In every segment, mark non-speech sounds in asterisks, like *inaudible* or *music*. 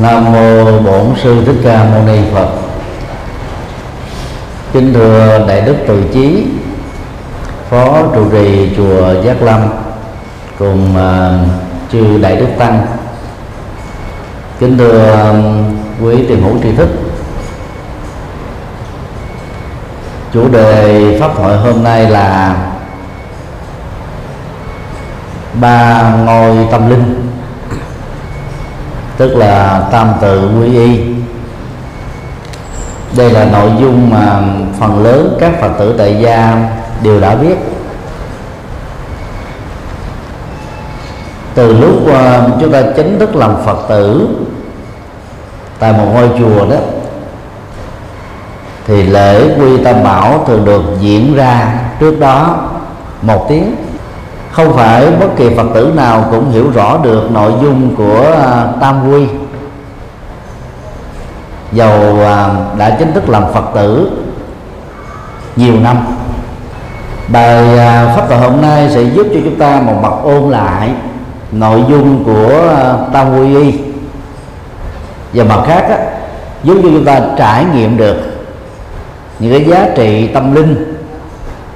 Nam mô Bổn sư Thích Ca Mâu Ni Phật. Kính thưa đại đức Từ Chí, phó trụ trì chùa Giác Lâm cùng uh, chư đại đức tăng. Kính thưa quý tiền hữu tri thức. Chủ đề pháp hội hôm nay là ba ngôi tâm linh tức là tam tự quy y. Đây là nội dung mà phần lớn các phật tử tại gia đều đã biết. Từ lúc ờ, chúng ta chính thức làm phật tử tại một ngôi chùa đó, thì lễ quy tam bảo thường được diễn ra trước đó một tiếng không phải bất kỳ phật tử nào cũng hiểu rõ được nội dung của à, tam quy. Dầu à, đã chính thức làm phật tử nhiều năm bài à, pháp thoại hôm nay sẽ giúp cho chúng ta một mặt ôn lại nội dung của tam quy y. Và mặt khác á, giúp cho chúng ta trải nghiệm được những cái giá trị tâm linh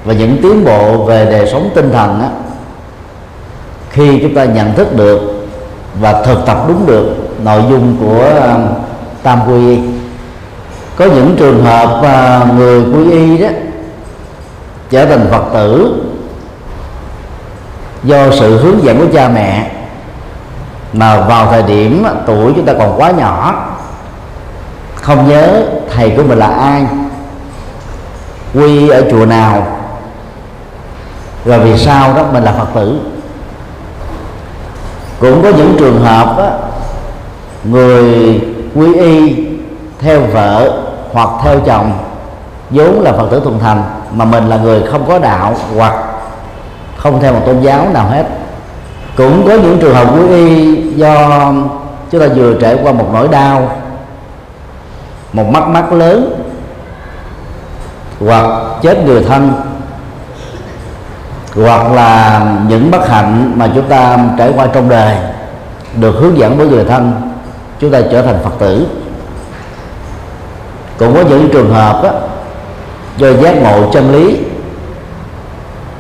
và những tiến bộ về đời sống tinh thần á, khi chúng ta nhận thức được và thực tập đúng được nội dung của à, tam quy y. Có những trường hợp à, người quy y đó trở thành phật tử do sự hướng dẫn của cha mẹ, mà vào thời điểm tuổi chúng ta còn quá nhỏ, không nhớ thầy của mình là ai, quy ở chùa nào, rồi vì sao đó mình là phật tử cũng có những trường hợp á, người quy y theo vợ hoặc theo chồng vốn là phật tử thuần thành mà mình là người không có đạo hoặc không theo một tôn giáo nào hết. Cũng có những trường hợp quý y do chúng ta vừa trải qua một nỗi đau một mắt mắt lớn hoặc chết người thân hoặc là những bất hạnh mà chúng ta trải qua trong đời được hướng dẫn với người thân chúng ta trở thành phật tử. Cũng có những trường hợp đó, do giác ngộ chân lý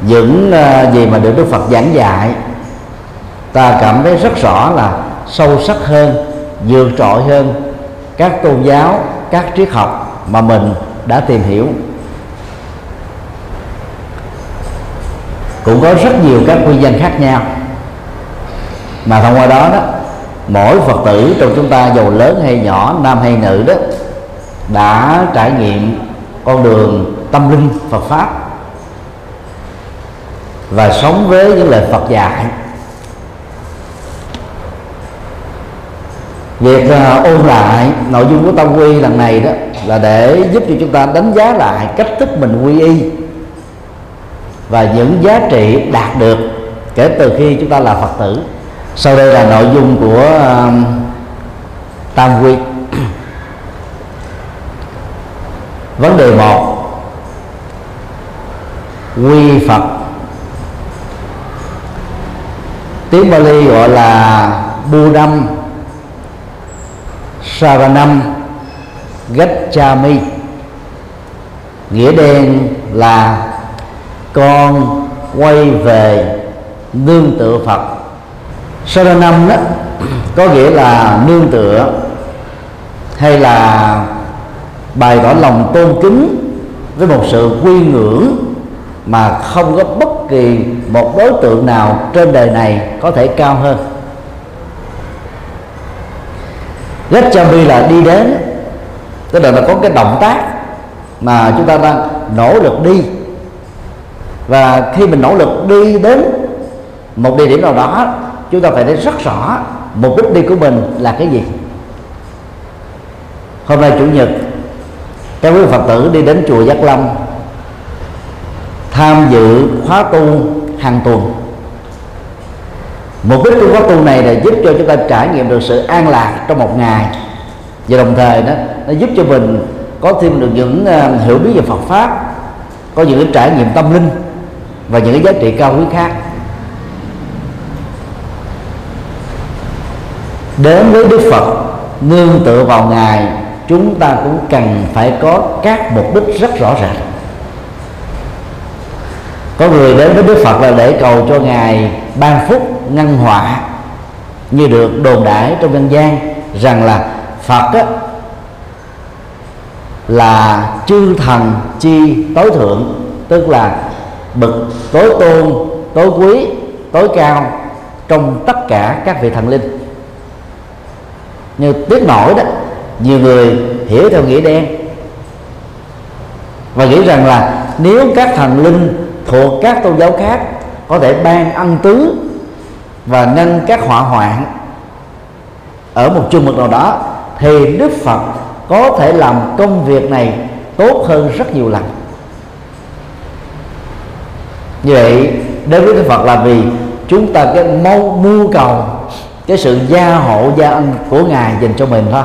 những à, gì mà được đức phật giảng dạy ta cảm thấy rất rõ là sâu sắc hơn vượt trội hơn các tôn giáo các triết học mà mình đã tìm hiểu. Cũng có rất nhiều các nguyên danh khác nhau. Mà thông qua đó đó mỗi phật tử trong chúng ta giàu lớn hay nhỏ nam hay nữ đó đã trải nghiệm con đường tâm linh Phật pháp và sống với những lời Phật dạy. Việc uh, ôn lại nội dung của tâm quy lần này đó là để giúp cho chúng ta đánh giá lại cách thức mình quy y và những giá trị đạt được kể từ khi chúng ta là phật tử. Sau đây là nội dung của uh, tam quy. *clears throat* Vấn đề một. Quy phật. Tiếng Bali gọi là Buddham Saranam Gachami nghĩa đen là con quay về nương tựa Phật. Saranam đó, có nghĩa là nương tựa hay là bày tỏ lòng tôn kính với một sự quy ngưỡng mà không có bất kỳ một đối tượng nào trên đời này có thể cao hơn. Gacchami là đi đến, tức là nó có cái động tác mà chúng ta đang nỗ lực đi và khi mình nỗ lực đi đến một địa điểm nào đó chúng ta phải thấy rất rõ mục đích đi của mình là cái gì. Hôm nay chủ nhật các quý phật tử đi đến chùa giác lâm tham dự khóa tu hàng tuần. Mục đích của khóa tu này là giúp cho chúng ta trải nghiệm được sự an lạc trong một ngày. Và đồng thời đó nó giúp cho mình có thêm được những uh, hiểu biết về Phật pháp có những cái trải nghiệm tâm linh và những cái giá trị cao quý khác. Đến với đức phật nương tựa vào ngài chúng ta cũng cần phải có các mục đích rất rõ ràng. Có người đến với đức phật là để cầu cho ngài ban phúc ngăn họa như được đồn đãi trong dân gian rằng là phật á, là chư thần chi tối thượng tức là bậc tối tôn, tối quý, tối cao trong tất cả các vị thần linh. Như tiếc nổi đó, nhiều người hiểu theo nghĩa đen và nghĩ rằng là nếu các thần linh thuộc các tôn giáo khác có thể ban ân tứ và nâng các họa hoạn ở một chung mực nào đó, thì đức phật có thể làm công việc này tốt hơn rất nhiều lần như vậy đối với đức phật là vì chúng ta cái mong, mưu cầu, cái sự gia hộ, gia ân của ngài dành cho mình thôi.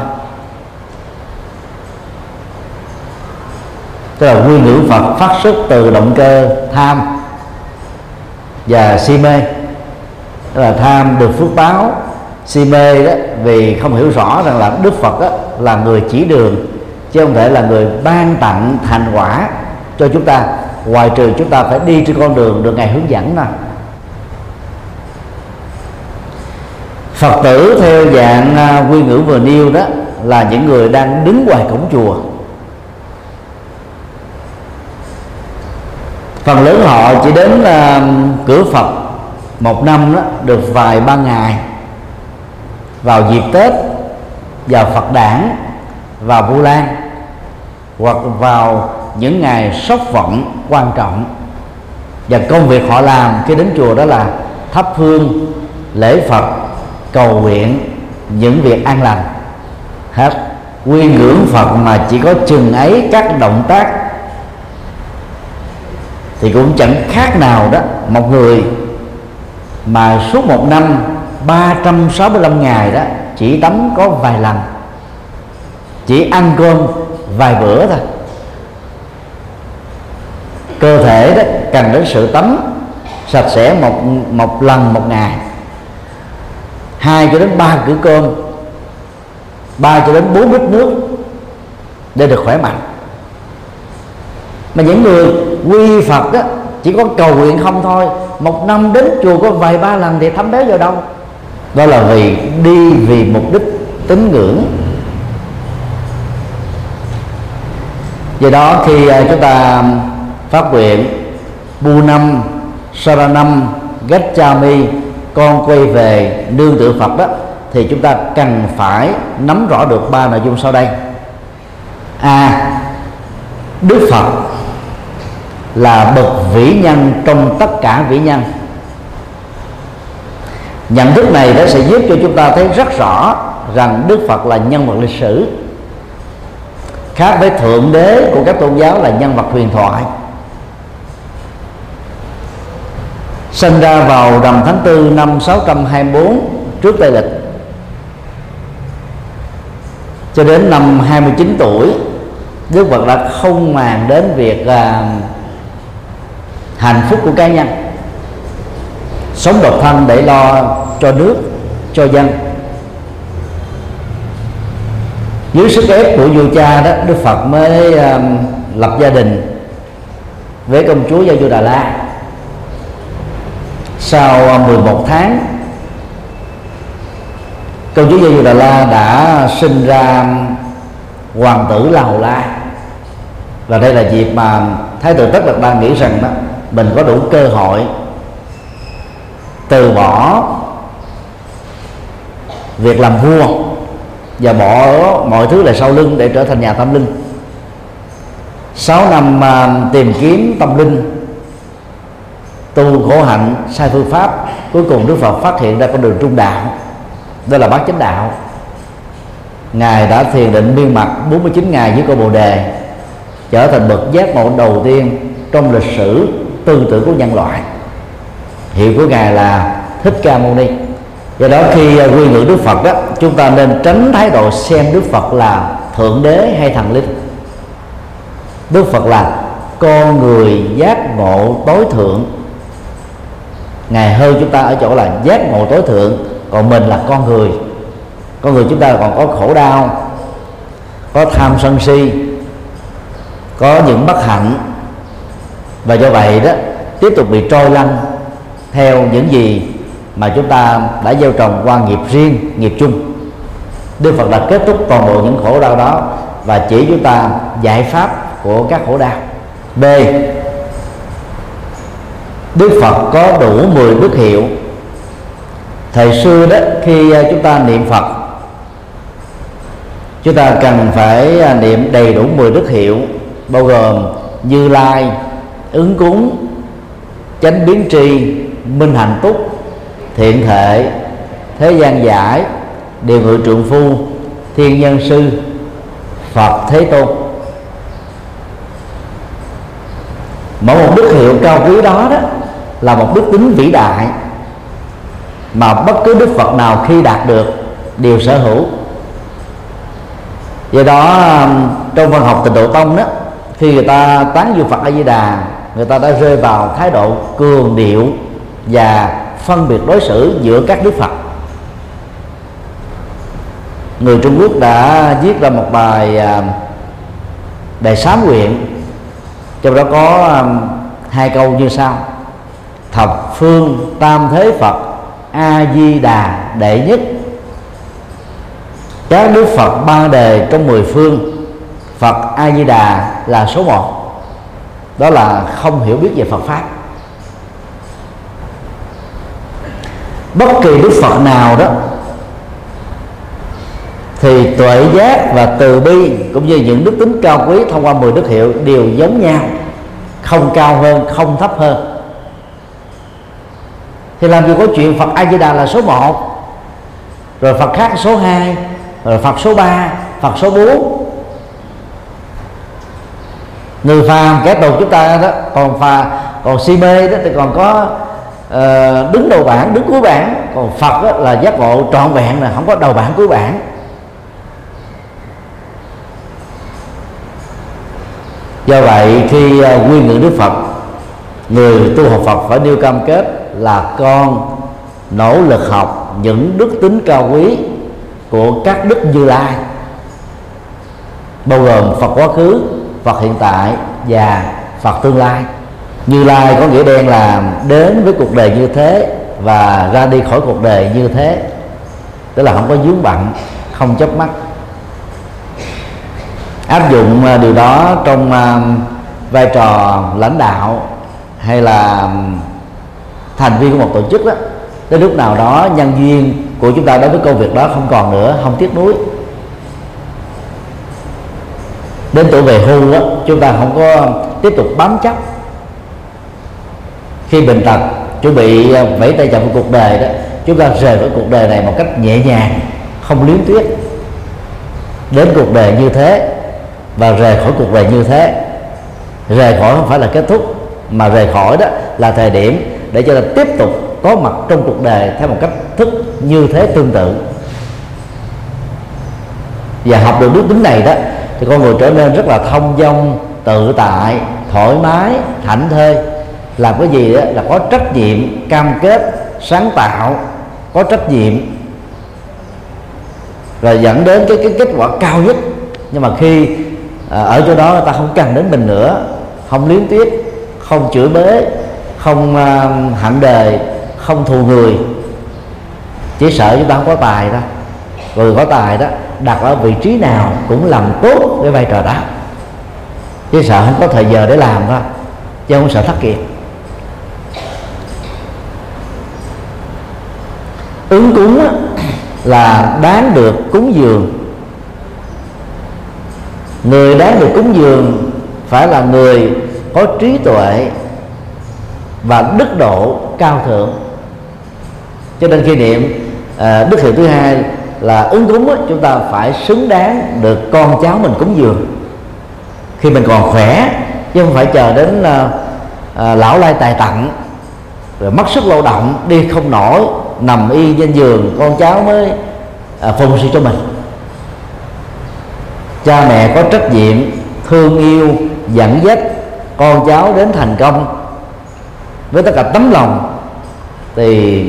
Tức là nguyên ngữ phật phát xuất từ động cơ tham và si mê. Tức là tham được phước báo, si mê đó, vì không hiểu rõ rằng là đức phật đó là người chỉ đường, chứ không thể là người ban tặng thành quả cho chúng ta ngoài trừ chúng ta phải đi trên con đường được ngài hướng dẫn nào phật tử theo dạng à, quy ngữ vừa nêu đó là những người đang đứng ngoài cổng chùa. Phần lớn họ chỉ đến à, cửa phật một năm đó, được vài ba ngày. Vào dịp tết, vào phật đản, vào vu lan hoặc vào những ngày sốc vọng quan trọng. Và công việc họ làm khi đến chùa đó là thắp hương, lễ phật, cầu nguyện những việc an lành. Hết quy ngưỡng phật mà chỉ có chừng ấy các động tác thì cũng chẳng khác nào đó một người mà suốt một năm 365 ngày đó chỉ tắm có vài lần, chỉ ăn cơm vài bữa thôi cơ thể đó cần đến sự tắm sạch sẽ một một lần một ngày. Hai cho đến ba cử cơm, ba cho đến bốn lít nước để được khỏe mạnh. Mà những người quy phật đó, chỉ có cầu nguyện không thôi, một năm đến chùa có vài ba lần thì thấm béo vào đâu. Đó là vì đi vì mục đích tín ngưỡng. Do đó khi à, chúng ta phát nguyện bu năm saranam gachami con quay về nương tựa phật đó thì chúng ta cần phải nắm rõ được ba nội dung sau đây. A. À, đức phật là bậc vĩ nhân trong tất cả vĩ nhân. Nhận thức này nó sẽ giúp cho chúng ta thấy rất rõ rằng đức phật là nhân vật lịch sử khác với thượng đế của các tôn giáo là nhân vật huyền thoại. Sinh ra vào rằm tháng 4 năm 624 trước Tây lịch. Cho đến năm 29 tuổi Đức Phật đã không màng đến việc à, hạnh phúc của cá nhân. Sống độc thân để lo cho nước cho dân. Dưới sức ép của vua cha đó Đức Phật mới à, lập gia đình với công chúa Gia Du Đà La sau à, 11 tháng công chúa Giê-du-đà La đã sinh ra hoàng tử La Hầu La và đây là dịp mà thái tử tất đạt đa nghĩ rằng đó, mình có đủ cơ hội từ bỏ việc làm vua và bỏ mọi thứ lại sau lưng để trở thành nhà tâm linh. 6 năm à, tìm kiếm tâm linh tu khổ hạnh, sai phương pháp, cuối cùng đức phật phát hiện ra con đường trung đạo, đó là bát chánh đạo. Ngài đã thiền định miên mặt 49 ngày với cô bồ đề, trở thành bậc giác ngộ đầu tiên trong lịch sử tư tưởng của nhân loại. Hiệu của ngài là thích ca mâu ni. Do đó khi à, quy ngưỡng đức phật đó, chúng ta nên tránh thái độ xem đức phật là thượng đế hay thần linh. Đức phật là con người giác ngộ tối thượng ngài hơn chúng ta ở chỗ là giác ngộ tối thượng, còn mình là con người. Con người chúng ta còn có khổ đau, có tham sân si, có những bất hạnh. Và do vậy đó, tiếp tục bị trôi lăn theo những gì mà chúng ta đã gieo trồng qua nghiệp riêng, nghiệp chung. Đức Phật đã kết thúc toàn bộ những khổ đau đó và chỉ chúng ta giải pháp của các khổ đau. B. Đức Phật có đủ 10 đức hiệu. Thời xưa đó khi à, chúng ta niệm Phật Chúng ta cần phải à, niệm đầy đủ 10 đức hiệu Bao gồm Như Lai, ứng cúng, chánh biến tri, minh hạnh túc, thiện thể, thế gian giải, điều ngự trượng phu, thiên nhân sư, Phật Thế Tôn. Mỗi một đức hiệu cao quý đó đó là một đức tính vĩ đại mà bất cứ đức phật nào khi đạt được đều sở hữu. Do đó um, trong văn học tịnh độ tông đó, khi người ta tán dương phật a di đà người ta đã rơi vào thái độ cường điệu và phân biệt đối xử giữa các đức phật. Người trung quốc đã viết ra một bài đề bài sám nguyện, trong đó có um, hai câu như sau thập phương tam thế phật, a di đà đệ nhất. Các đức phật ba đề trong mười phương, phật a di đà là số một. Đó là không hiểu biết về phật pháp. Bất kỳ đức phật nào đó, thì tuệ giác và từ bi cũng như những đức tính cao quý thông qua 10 đức hiệu đều giống nhau, không cao hơn, không thấp hơn thì làm gì có chuyện Phật A Di Đà là số 1 rồi Phật khác số 2 rồi Phật số 3 Phật số 4 người phàm kẻ tục chúng ta đó còn phà còn si mê đó thì còn có uh, đứng đầu bảng đứng cuối bảng. Còn Phật đó là giác ngộ trọn vẹn là không có đầu bảng cuối bảng. Do vậy khi uh, quy ngưỡng đức phật người tu học phật phải nêu cam kết là con nỗ lực học những đức tính cao quý của các đức như lai, bao gồm phật quá khứ, phật hiện tại và phật tương lai. Như lai có nghĩa đen là đến với cuộc đời như thế và ra đi khỏi cuộc đời như thế, tức là không có dướng bận, không chấp mắt. Áp dụng à, điều đó trong à, vai trò lãnh đạo hay là thành viên của một tổ chức đó đến lúc nào đó nhân duyên của chúng ta đối với công việc đó không còn nữa, không tiếc nuối. Đến tuổi về hưu đó chúng ta không có tiếp tục bám chấp. Khi bệnh tật chuẩn bị à, vẫy tay chào cuộc đời đó, chúng ta rời khỏi cuộc đời này một cách nhẹ nhàng, không luyến tiếc. Đến cuộc đời như thế và rời khỏi cuộc đời như thế, rời khỏi không phải là kết thúc, mà rời khỏi đó là thời điểm để cho ta tiếp tục có mặt trong cuộc đời theo một cách thức như thế tương tự. Và học được đức tính này đó thì con người trở nên rất là thông dong tự tại thoải mái thảnh thơi. Làm cái gì đó là có trách nhiệm cam kết sáng tạo có trách nhiệm. Rồi dẫn đến cái cái kết quả cao nhất. Nhưng mà khi à, ở chỗ đó người ta không cần đến mình nữa không liếm tiếp không chửi bế không ờ, à, hận đời không thù người. Chỉ sợ chúng ta không có tài thôi người có tài đó đặt ở vị trí nào cũng làm tốt cái vai trò đó. Chỉ sợ không có thời giờ để làm thôi chứ không sợ thất nghiệp. Ứng cúng là đáng được cúng dường. Người đáng được cúng dường phải là người có trí tuệ và đức độ cao thượng. Cho nên khi niệm à, đức hiệu thứ hai là ứng cúng chúng ta phải xứng đáng được con cháu mình cúng dường. Khi mình còn khỏe chứ không phải chờ đến à, à, lão lai tài tặng rồi mất sức lao động đi không nổi nằm y trên giường con cháu mới à, phụng sự cho mình. Cha mẹ có trách nhiệm thương yêu dẫn dắt con cháu đến thành công với tất cả tấm lòng, thì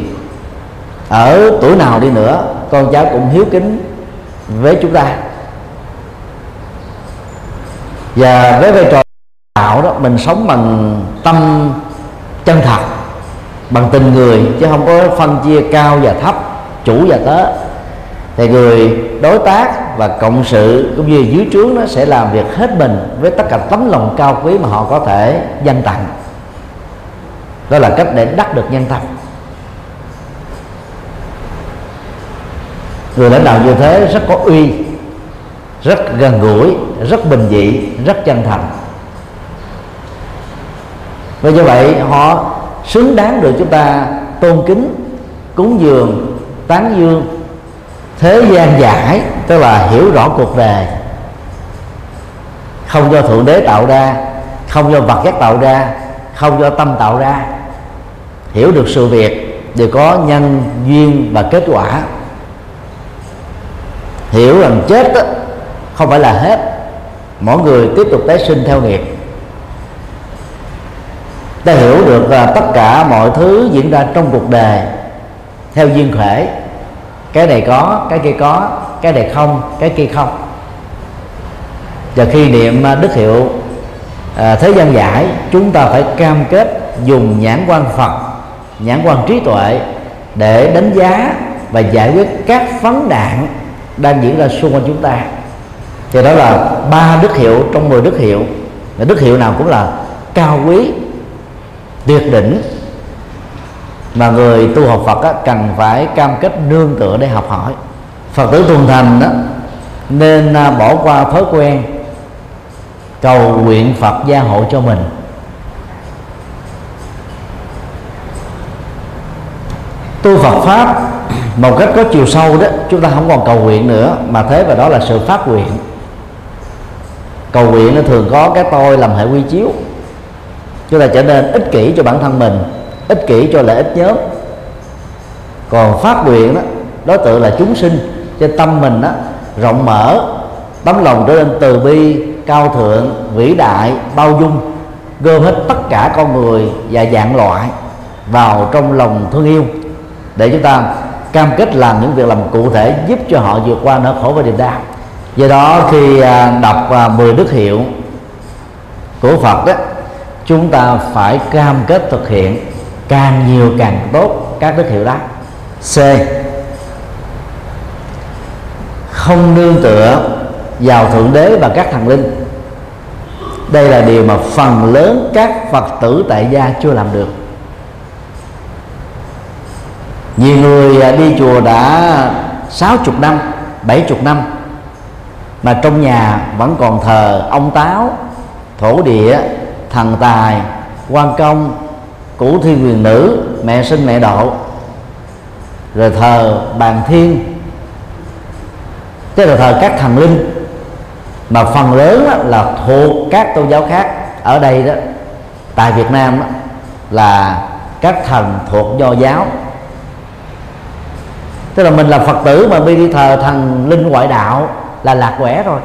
ở tuổi nào đi nữa, con cháu cũng hiếu kính với chúng ta. Và với vai trò đạo đó, mình sống bằng tâm chân thật, bằng tình người, chứ không có phân chia cao và thấp, chủ và tớ. Thì người đối tác và cộng sự cũng như dưới trướng nó sẽ làm việc hết mình với tất cả tấm lòng cao quý mà họ có thể danh tặng đó là cách để đắc được nhân tâm. Người lãnh đạo như thế rất có uy, rất gần gũi, rất bình dị, rất chân thành. Và như vậy, họ xứng đáng được chúng ta tôn kính, cúng dường, tán dương, thế gian giải, tức là hiểu rõ cuộc đời. Không do thượng đế tạo ra, không do vật chất tạo ra, không do tâm tạo ra hiểu được sự việc đều có nhân duyên và kết quả. Hiểu rằng chết đó, không phải là hết mỗi người tiếp tục tái sinh theo nghiệp. Ta hiểu được là tất cả mọi thứ diễn ra trong cuộc đời theo duyên khể. Cái này có cái kia có cái này không cái kia không. Và khi niệm đức hiệu à, thế gian giải chúng ta phải cam kết dùng nhãn quan phật nhãn quan trí tuệ để đánh giá và giải quyết các vấn nạn đang diễn ra xung quanh chúng ta. Thì đó là ba đức hiệu trong 10 đức hiệu. Và đức hiệu nào cũng là cao quý tuyệt đỉnh mà người tu học Phật á, cần phải cam kết nương tựa để học hỏi. Phật tử tuần thành đó, nên à, bỏ qua thói quen cầu nguyện Phật gia hộ cho mình. Tu Phật pháp một cách có chiều sâu đó, chúng ta không còn cầu nguyện nữa, mà thế và đó là sự phát nguyện. Cầu nguyện nó thường có cái tôi làm hệ quy chiếu. Chúng ta trở nên ích kỷ cho bản thân mình, ích kỷ cho lợi ích nhóm. Còn phát nguyện đó đối tượng là chúng sinh, cho tâm mình đó rộng mở, tấm lòng trở nên từ bi, cao thượng, vĩ đại, bao dung, gom hết tất cả con người và dạng loại vào trong lòng thương yêu để chúng ta cam kết làm những việc làm cụ thể giúp cho họ vượt qua nỗi khổ và niềm đau. Do đó, khi à, đọc à, 10 đức hiệu của Phật đó chúng ta phải cam kết thực hiện càng nhiều càng tốt các đức hiệu đó. C. Không nương tựa vào thượng đế và các thần linh. Đây là điều mà phần lớn các phật tử tại gia chưa làm được nhiều người à, đi chùa đã 60 năm 70 năm mà trong nhà vẫn còn thờ ông táo thổ địa thần tài quan công củ thi quyền nữ mẹ sinh mẹ độ rồi thờ bàn thiên. Tức là thờ các thần linh mà phần lớn là thuộc các tôn giáo khác. Ở đây đó tại Việt Nam đó, là các thần thuộc do giáo tức là mình là Phật tử mà đi thờ thần linh ngoại đạo là lạc quẻ rồi.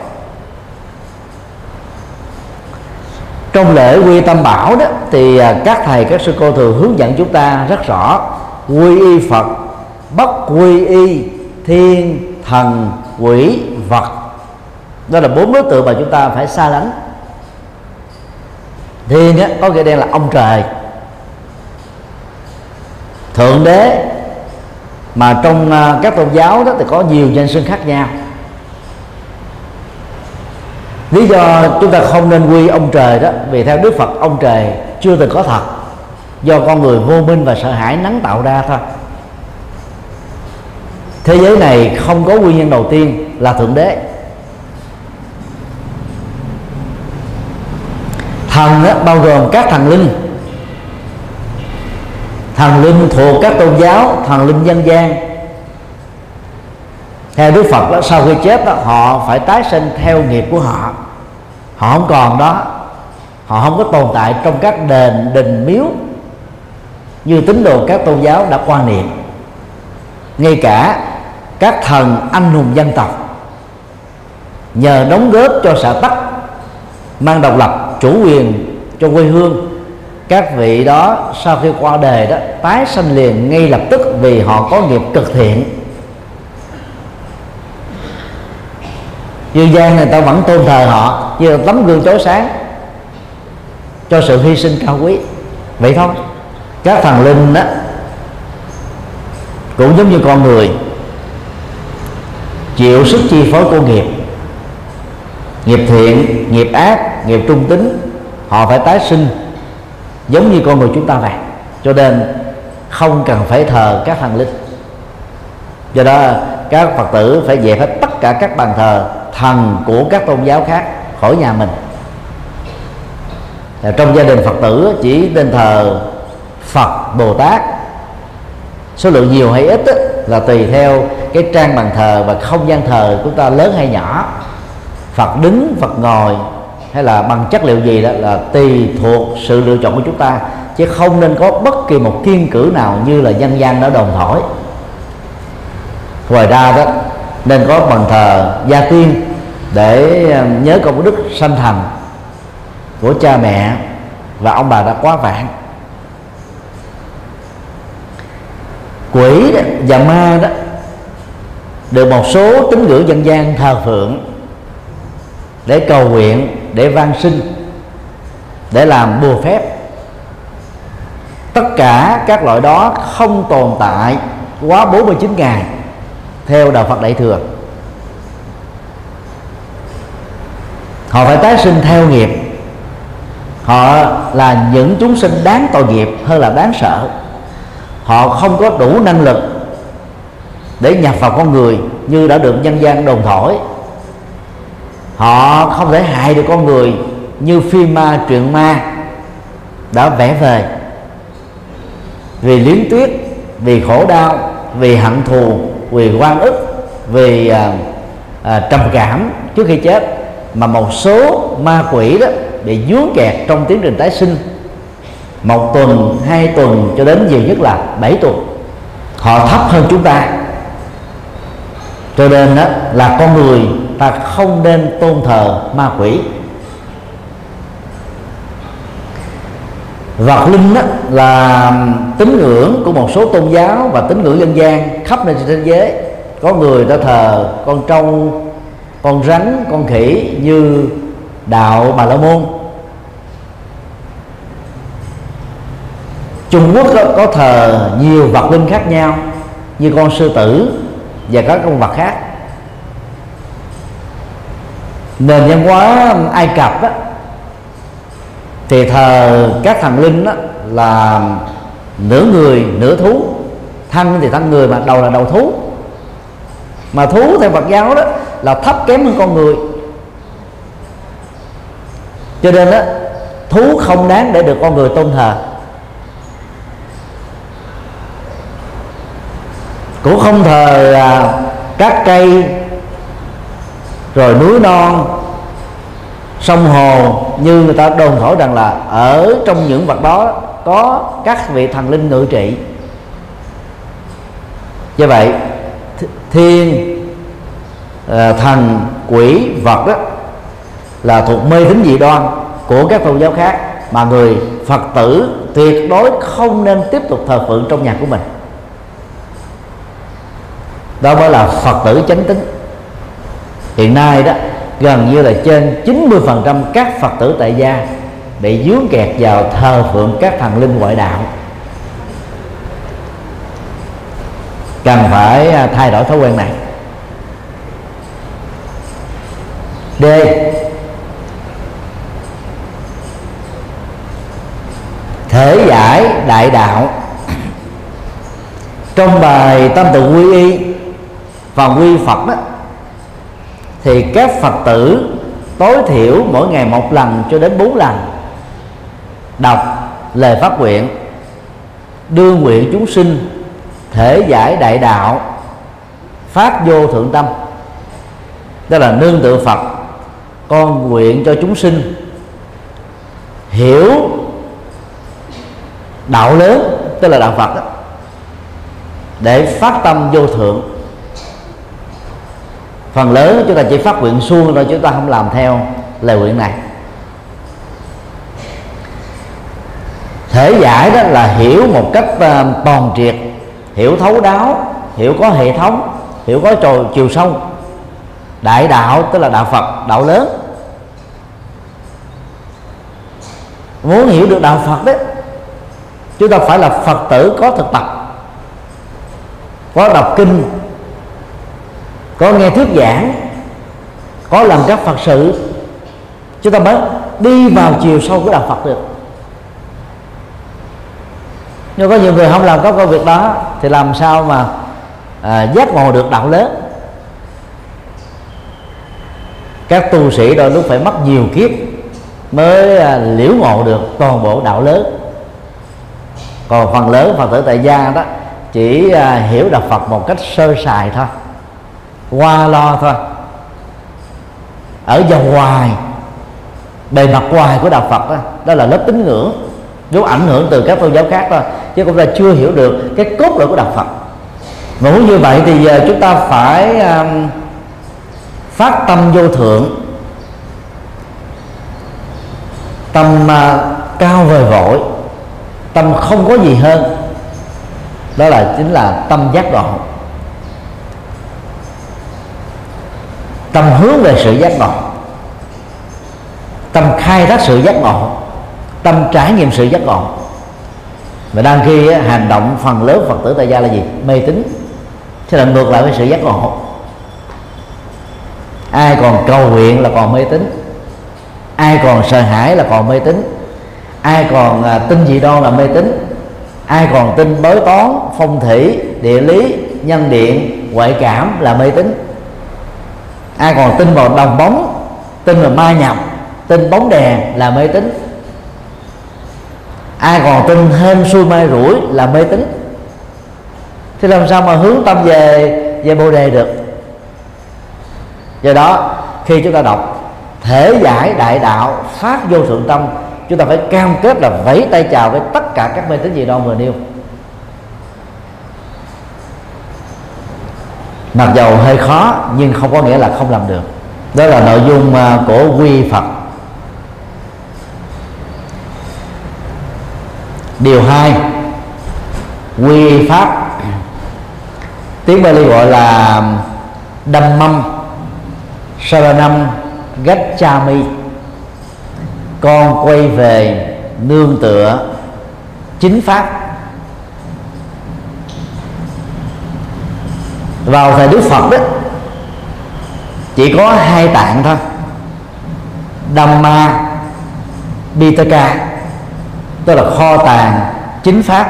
Trong lễ quy tâm bảo đó thì à, các thầy các sư cô thường hướng dẫn chúng ta rất rõ quy y phật bất quy y thiên thần quỷ vật. Đó là bốn đối tượng mà chúng ta phải xa lánh. Thiên á, có nghĩa đen là ông trời. Thượng đế mà trong à, các tôn giáo đó thì có nhiều danh xưng khác nhau. Lý do chúng ta không nên quy ông trời đó vì theo đức phật ông trời chưa từng có thật. Do con người vô minh và sợ hãi nắng tạo ra thôi. Thế giới này không có nguyên nhân đầu tiên là thượng đế. Thần đó, bao gồm các thần linh thần linh thuộc các tôn giáo thần linh dân gian. Theo đức phật đó, sau khi chết đó, họ phải tái sinh theo nghiệp của họ. Họ không còn đó. Họ không có tồn tại trong các đền đình miếu như tín đồ các tôn giáo đã quan niệm. Ngay cả các thần anh hùng dân tộc nhờ đóng góp cho xã tắc mang độc lập chủ quyền cho quê hương các vị đó sau khi qua đời đó, tái sanh liền ngay lập tức vì họ có nghiệp cực thiện. Dương gian người ta vẫn tôn thờ họ, như là tấm gương chói sáng cho sự hy sinh cao quý. Vậy thôi, các thần linh đó cũng giống như con người, chịu sức chi phối của nghiệp. Nghiệp thiện, nghiệp ác, nghiệp trung tính, họ phải tái sinh giống như con người chúng ta vậy cho nên, không cần phải thờ các thần linh. Do đó, các phật tử phải dẹp hết tất cả các bàn thờ thần của các tôn giáo khác khỏi nhà mình. Trong gia đình phật tử, chỉ nên thờ phật bồ tát. Số lượng nhiều hay ít là tùy theo cái trang bàn thờ và không gian thờ của ta lớn hay nhỏ. Phật đứng, phật ngồi hay là bằng chất liệu gì đó là tùy thuộc sự lựa chọn của chúng ta chứ không nên có bất kỳ một kiên cử nào như là dân gian đã đồn thổi. Ngoài ra đó nên có bàn thờ gia tiên để ờ, nhớ công đức sanh thành của cha mẹ và ông bà đã quá vạn quỷ đó, và ma đó được một số tín ngưỡng dân gian thờ phượng để cầu nguyện để van sinh để làm bùa phép. Tất cả các loại đó không tồn tại quá 49 ngày, theo đạo Phật Đại thừa. Họ phải tái sinh theo nghiệp. Họ là những chúng sinh đáng tội nghiệp hơn là đáng sợ. Họ không có đủ năng lực để nhập vào con người như đã được nhân gian đồn thổi họ không thể hại được con người như phim ma truyện ma đã vẽ về. Vì liếng tuyết vì khổ đau vì hận thù vì quan ức vì à, à, trầm cảm trước khi chết mà một số ma quỷ đó bị dướng kẹt trong tiến trình tái sinh. Một tuần hai tuần cho đến nhiều nhất là bảy tuần. Họ thấp hơn chúng ta. Cho nên đó là con người và không nên tôn thờ ma quỷ. Vật linh đó là tín ngưỡng của một số tôn giáo và tín ngưỡng dân gian khắp nơi trên thế giới. Có người ta thờ con trâu con rắn con khỉ như đạo bà la môn. Trung Quốc có, có thờ nhiều vật linh khác nhau như con sư tử và các con vật khác nền văn hóa Ai Cập đó, thì thờ các thần linh đó là nửa người nửa thú. Thân thì thân người mà đầu là đầu thú. Mà thú theo Phật giáo đó là thấp kém hơn con người. Cho nên đó thú không đáng để được con người tôn thờ. Cũng không thờ à, các cây rồi núi non, sông hồ, như người ta đồn thổi rằng là ở trong những vật đó, có các vị thần linh ngự trị. Do vậy thiên ờ, thần, quỷ, vật đó là thuộc mê tín dị đoan của các tôn giáo khác mà người phật tử tuyệt đối không nên tiếp tục thờ phượng trong nhà của mình. Đó mới là phật tử chánh tính hiện nay đó, gần như là trên 90% các phật tử tại gia bị dướng kẹt vào thờ phượng các thần linh ngoại đạo. Cần phải à, thay đổi thói quen này. D. Thể giải đại đạo. Trong bài tâm tự quy y và quy phật đó thì các phật tử tối thiểu mỗi ngày một lần cho đến bốn lần đọc lời phát nguyện đưa nguyện chúng sinh thể giải đại đạo phát vô thượng tâm. Đó là nương tựa phật con nguyện cho chúng sinh hiểu đạo lớn tức là đạo phật đó, để phát tâm vô thượng phần lớn chúng ta chỉ phát nguyện suông thôi chúng ta không làm theo lời nguyện này. Thể giải đó là hiểu một cách uh, toàn triệt. Hiểu thấu đáo hiểu có hệ thống hiểu có trồi chiều sâu. Đại đạo tức là đạo phật đạo lớn. Muốn hiểu được đạo phật đấy chúng ta phải là phật tử có thực tập có đọc kinh có nghe thuyết giảng có làm các phật sự chúng ta mới đi vào chiều sâu của đạo phật được. Nhưng có nhiều người không làm các công việc đó thì làm sao mà à, giác ngộ được đạo lớn? Các tu sĩ đôi lúc phải mất nhiều kiếp mới à, liễu ngộ được toàn bộ đạo lớn. Còn phần lớn phật tử tại gia đó chỉ à, hiểu đạo phật một cách sơ sài thôi qua lo thôi. Ở vòng ngoài bề mặt ngoài của đạo phật đó, đó là lớp tín ngưỡng. Nếu ảnh hưởng từ các tôn giáo khác thôi chứ cũng là chưa hiểu được cái cốt lõi của đạo phật. Mà muốn như vậy thì giờ chúng ta phải um, phát tâm vô thượng. Tâm uh, cao vời vội tâm không có gì hơn. Đó là chính là tâm giác ngộ tâm hướng về sự giác ngộ. Tâm khai thác sự giác ngộ. Tâm trải nghiệm sự giác ngộ. Và đang khi hành động phần lớn phật tử tại gia là gì? Mê tín. Thế là ngược lại với sự giác ngộ. Ai còn cầu nguyện là còn mê tín. Ai còn sợ hãi là còn mê tín. Ai còn à, tin gì đó là mê tín. Ai còn tin bói toán, phong thủy, địa lý, nhân điện, ngoại cảm là mê tín ai còn tin vào đồng bóng, tin vào ma nhập, tin bóng đèn là mê tín. Ai còn tin hên xui mai rủi là mê tín. Thì làm sao mà hướng tâm về về bồ đề được? Do đó, khi chúng ta đọc thể giải đại đạo, phát vô thượng tâm, chúng ta phải cam kết là vẫy tay chào với tất cả các mê tín gì đó vừa nêu. Mặc dầu hơi khó, nhưng không có nghĩa là không làm được. Đó là nội dung à, của quy phật. Điều hai, quy pháp. Tiếng Bali gọi là đâm mâm, saranam gachami con quay về nương tựa chính pháp. Vào thời đức phật đó, chỉ có hai tạng thôi. Dhamma Pitaka tức là kho tàng chính pháp,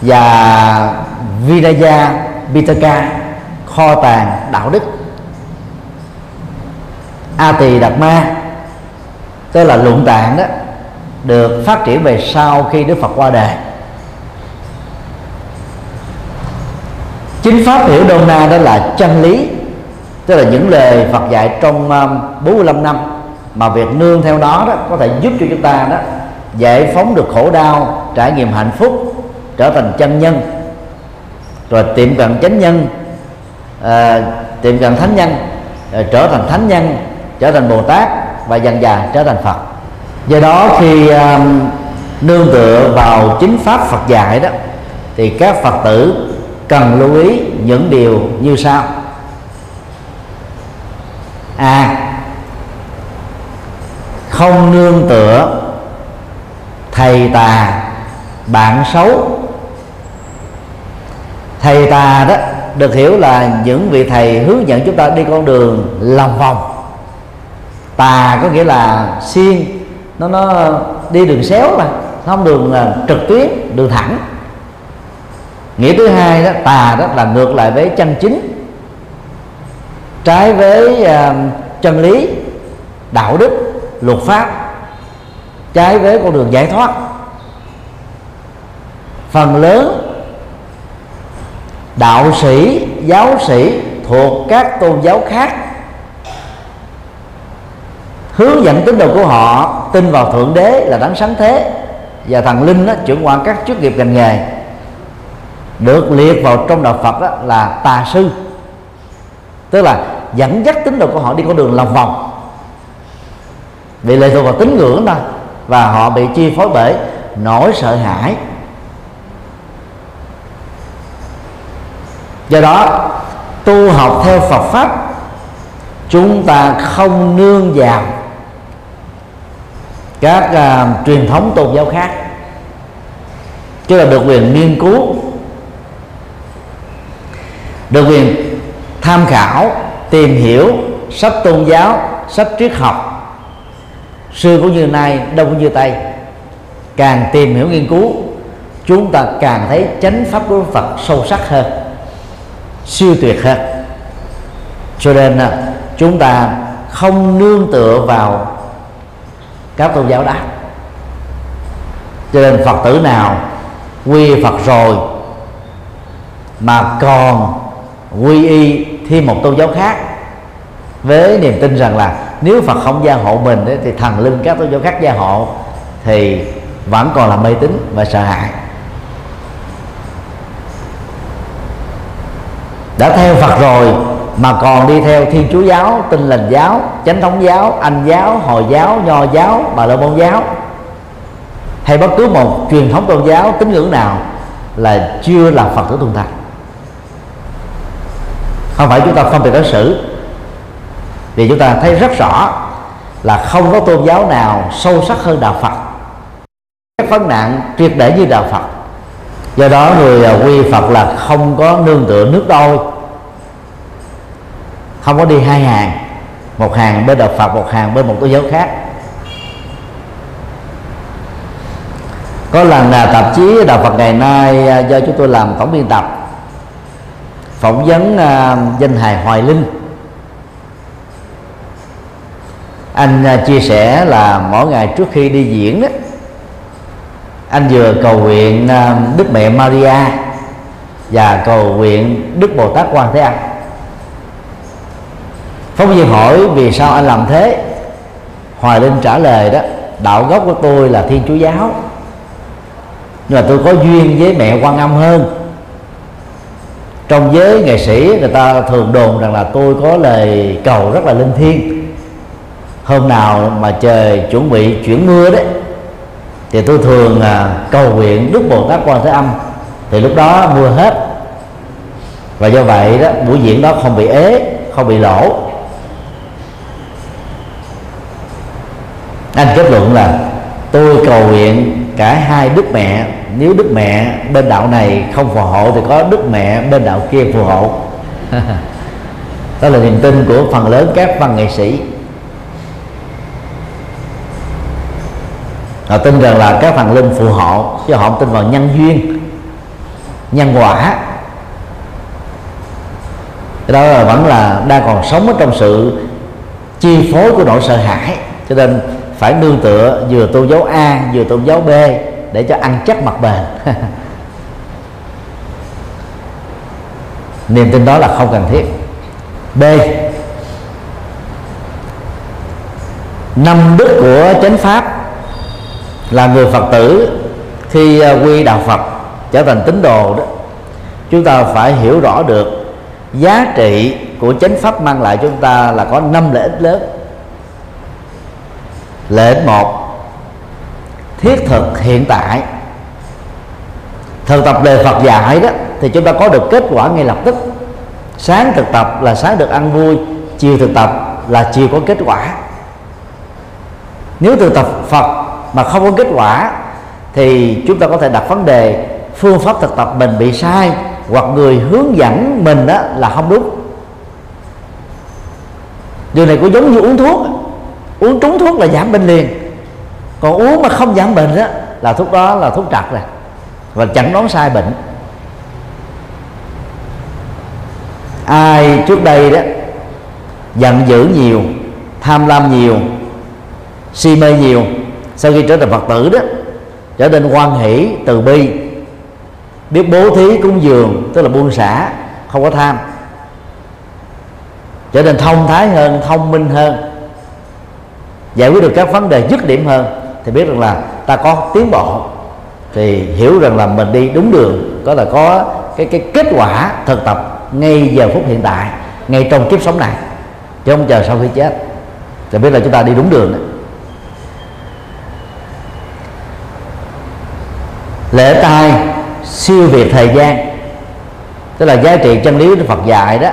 và Vinaya Pitaka kho tàng đạo đức. A Tỳ Đạt Ma, tức là luận tạng đó, được phát triển về sau khi Đức Phật qua đời. Chính pháp hiểu đông na đó là chân lý tức là những lời Phật dạy trong um, 45 năm mà việc nương theo đó đó có thể giúp cho chúng ta đó giải phóng được khổ đau trải nghiệm hạnh phúc trở thành chân nhân. Rồi tiệm cận chánh nhân à, tiệm cận thánh nhân rồi trở thành thánh nhân trở thành bồ tát và dần dà trở thành phật. Do đó khi um, nương tựa vào chính pháp phật dạy đó thì các phật tử cần lưu ý những điều như sau. A à, không nương tựa thầy tà bạn xấu. Thầy tà đó được hiểu là những vị thầy hướng dẫn chúng ta đi con đường lòng vòng. Tà có nghĩa là xiên nó nó đi đường xéo mà không đường là trực tuyến đường thẳng nghĩa thứ hai đó tà đó là ngược lại với chân chính. Trái với uh, chân lý đạo đức luật pháp. Trái với con đường giải thoát. Phần lớn đạo sĩ giáo sĩ thuộc các tôn giáo khác hướng dẫn tín đồ của họ tin vào thượng đế là đáng sáng thế và thần linh đó, chuyển qua các chức nghiệp ngành nghề được liệt vào trong đạo Phật đó là tà sư. Tức là dẫn dắt tín đồ của họ đi con đường lòng vòng. Bị lệ thuộc vào tín ngưỡng đó và họ bị chi phối bởi nỗi sợ hãi. Do đó tu học theo Phật pháp chúng ta không nương vào các uh, truyền thống tôn giáo khác. Chứ là được quyền nghiên cứu được quyền tham khảo, tìm hiểu, sách tôn giáo, sách triết học. Xưa cũng như nay đông cũng như tây càng tìm hiểu nghiên cứu, chúng ta càng thấy chánh pháp của Phật sâu sắc hơn, siêu tuyệt hơn. Cho nên à, chúng ta không nương tựa vào các tôn giáo đó. Cho nên phật tử nào quy phật rồi mà còn quy y thêm một tôn giáo khác với niềm tin rằng là nếu Phật không gia hộ mình ấy, thì thần linh các tôn giáo khác gia hộ thì vẫn còn là mê tín và sợ hãi. Đã theo Phật rồi mà còn đi theo Thiên Chúa giáo, Tinh lành giáo, Chánh thống giáo, Anh giáo, Hồi giáo, Nho giáo, Bà la môn giáo. Hay bất cứ một truyền thống tôn giáo tín ngưỡng nào là chưa là Phật tử thuần thành không phải chúng ta không biệt đối xử. Thì chúng ta thấy rất rõ là không có tôn giáo nào sâu sắc hơn đạo Phật. Các vấn nạn triệt để như đạo Phật. Do đó người à, quy Phật là không có nương tựa nước đôi. Không có đi hai hàng. Một hàng bên đạo Phật, một hàng bên một tôn giáo khác. Có lần là tạp chí đạo Phật ngày nay à, do chúng tôi làm tổng biên tập phỏng vấn uh, danh hài Hoài Linh. Anh uh, chia sẻ là mỗi ngày trước khi đi diễn đó anh vừa cầu nguyện uh, Đức Mẹ Maria và cầu nguyện Đức Bồ Tát Quan Thế Âm. Phóng viên hỏi vì sao anh làm thế? Hoài Linh trả lời đó đạo gốc của tôi là Thiên Chúa giáo nhưng mà tôi có duyên với mẹ quan âm hơn trong giới nghệ sĩ, người ta thường đồn rằng là tôi có lời cầu rất là linh thiêng. Hôm nào mà trời chuẩn bị chuyển mưa đấy, thì tôi thường à, cầu nguyện đức bồ tát quan thế âm. Thì lúc đó mưa hết. Và do vậy đó, buổi diễn đó không bị ế, không bị lỗ. Anh kết luận là, tôi cầu nguyện cả hai đức mẹ nếu đức mẹ bên đạo này không phù hộ thì có đức mẹ bên đạo kia phù hộ. *laughs* Đó là niềm tin của phần lớn các văn nghệ sĩ. Họ tin rằng là các phần linh phù hộ chứ họ không tin vào nhân duyên nhân quả. Cái đó là vẫn là đang còn sống ở trong sự chi phối của nỗi sợ hãi. Cho nên phải nương tựa vừa tôn giáo A vừa tôn giáo B để cho ăn chắc mặt bền. *laughs* Niềm tin đó là không cần thiết. B. Năm đức của chánh pháp là người phật tử khi à, quy đạo phật trở thành tín đồ đó, chúng ta phải hiểu rõ được giá trị của chánh pháp mang lại chúng ta là có năm lợi ích lớn. Lợi ích một thiết thực hiện tại. Thực tập lời Phật dạy đó, thì chúng ta có được kết quả ngay lập tức. Sáng thực tập là sáng được ăn vui, chiều thực tập là chiều có kết quả. Nếu thực tập Phật mà không có kết quả, thì chúng ta có thể đặt vấn đề, phương pháp thực tập mình bị sai hoặc người hướng dẫn mình đó là không đúng. Điều này cũng giống như uống thuốc. Uống trúng thuốc là giảm bệnh liền còn uống mà không giảm bệnh đó là thuốc đó là thuốc trật rồi và chẳng đoán sai bệnh. Ai trước đây đó, giận dữ nhiều, tham lam nhiều, si mê nhiều, sau khi trở thành phật tử đó, trở nên quan hỷ, từ bi, biết bố thí cúng dường, tức là buông xả, không có tham. Trở nên thông thái hơn, thông minh hơn, giải quyết được các vấn đề dứt điểm hơn thì biết rằng là ta có tiến bộ thì hiểu rằng là mình đi đúng đường, có là có cái cái kết quả thực tập ngay giờ phút hiện tại, ngay trong kiếp sống này, chứ không chờ sau khi chết thì biết là chúng ta đi đúng đường đấy. lễ tai siêu việt thời gian, tức là giá trị chân lý của Phật dạy đó,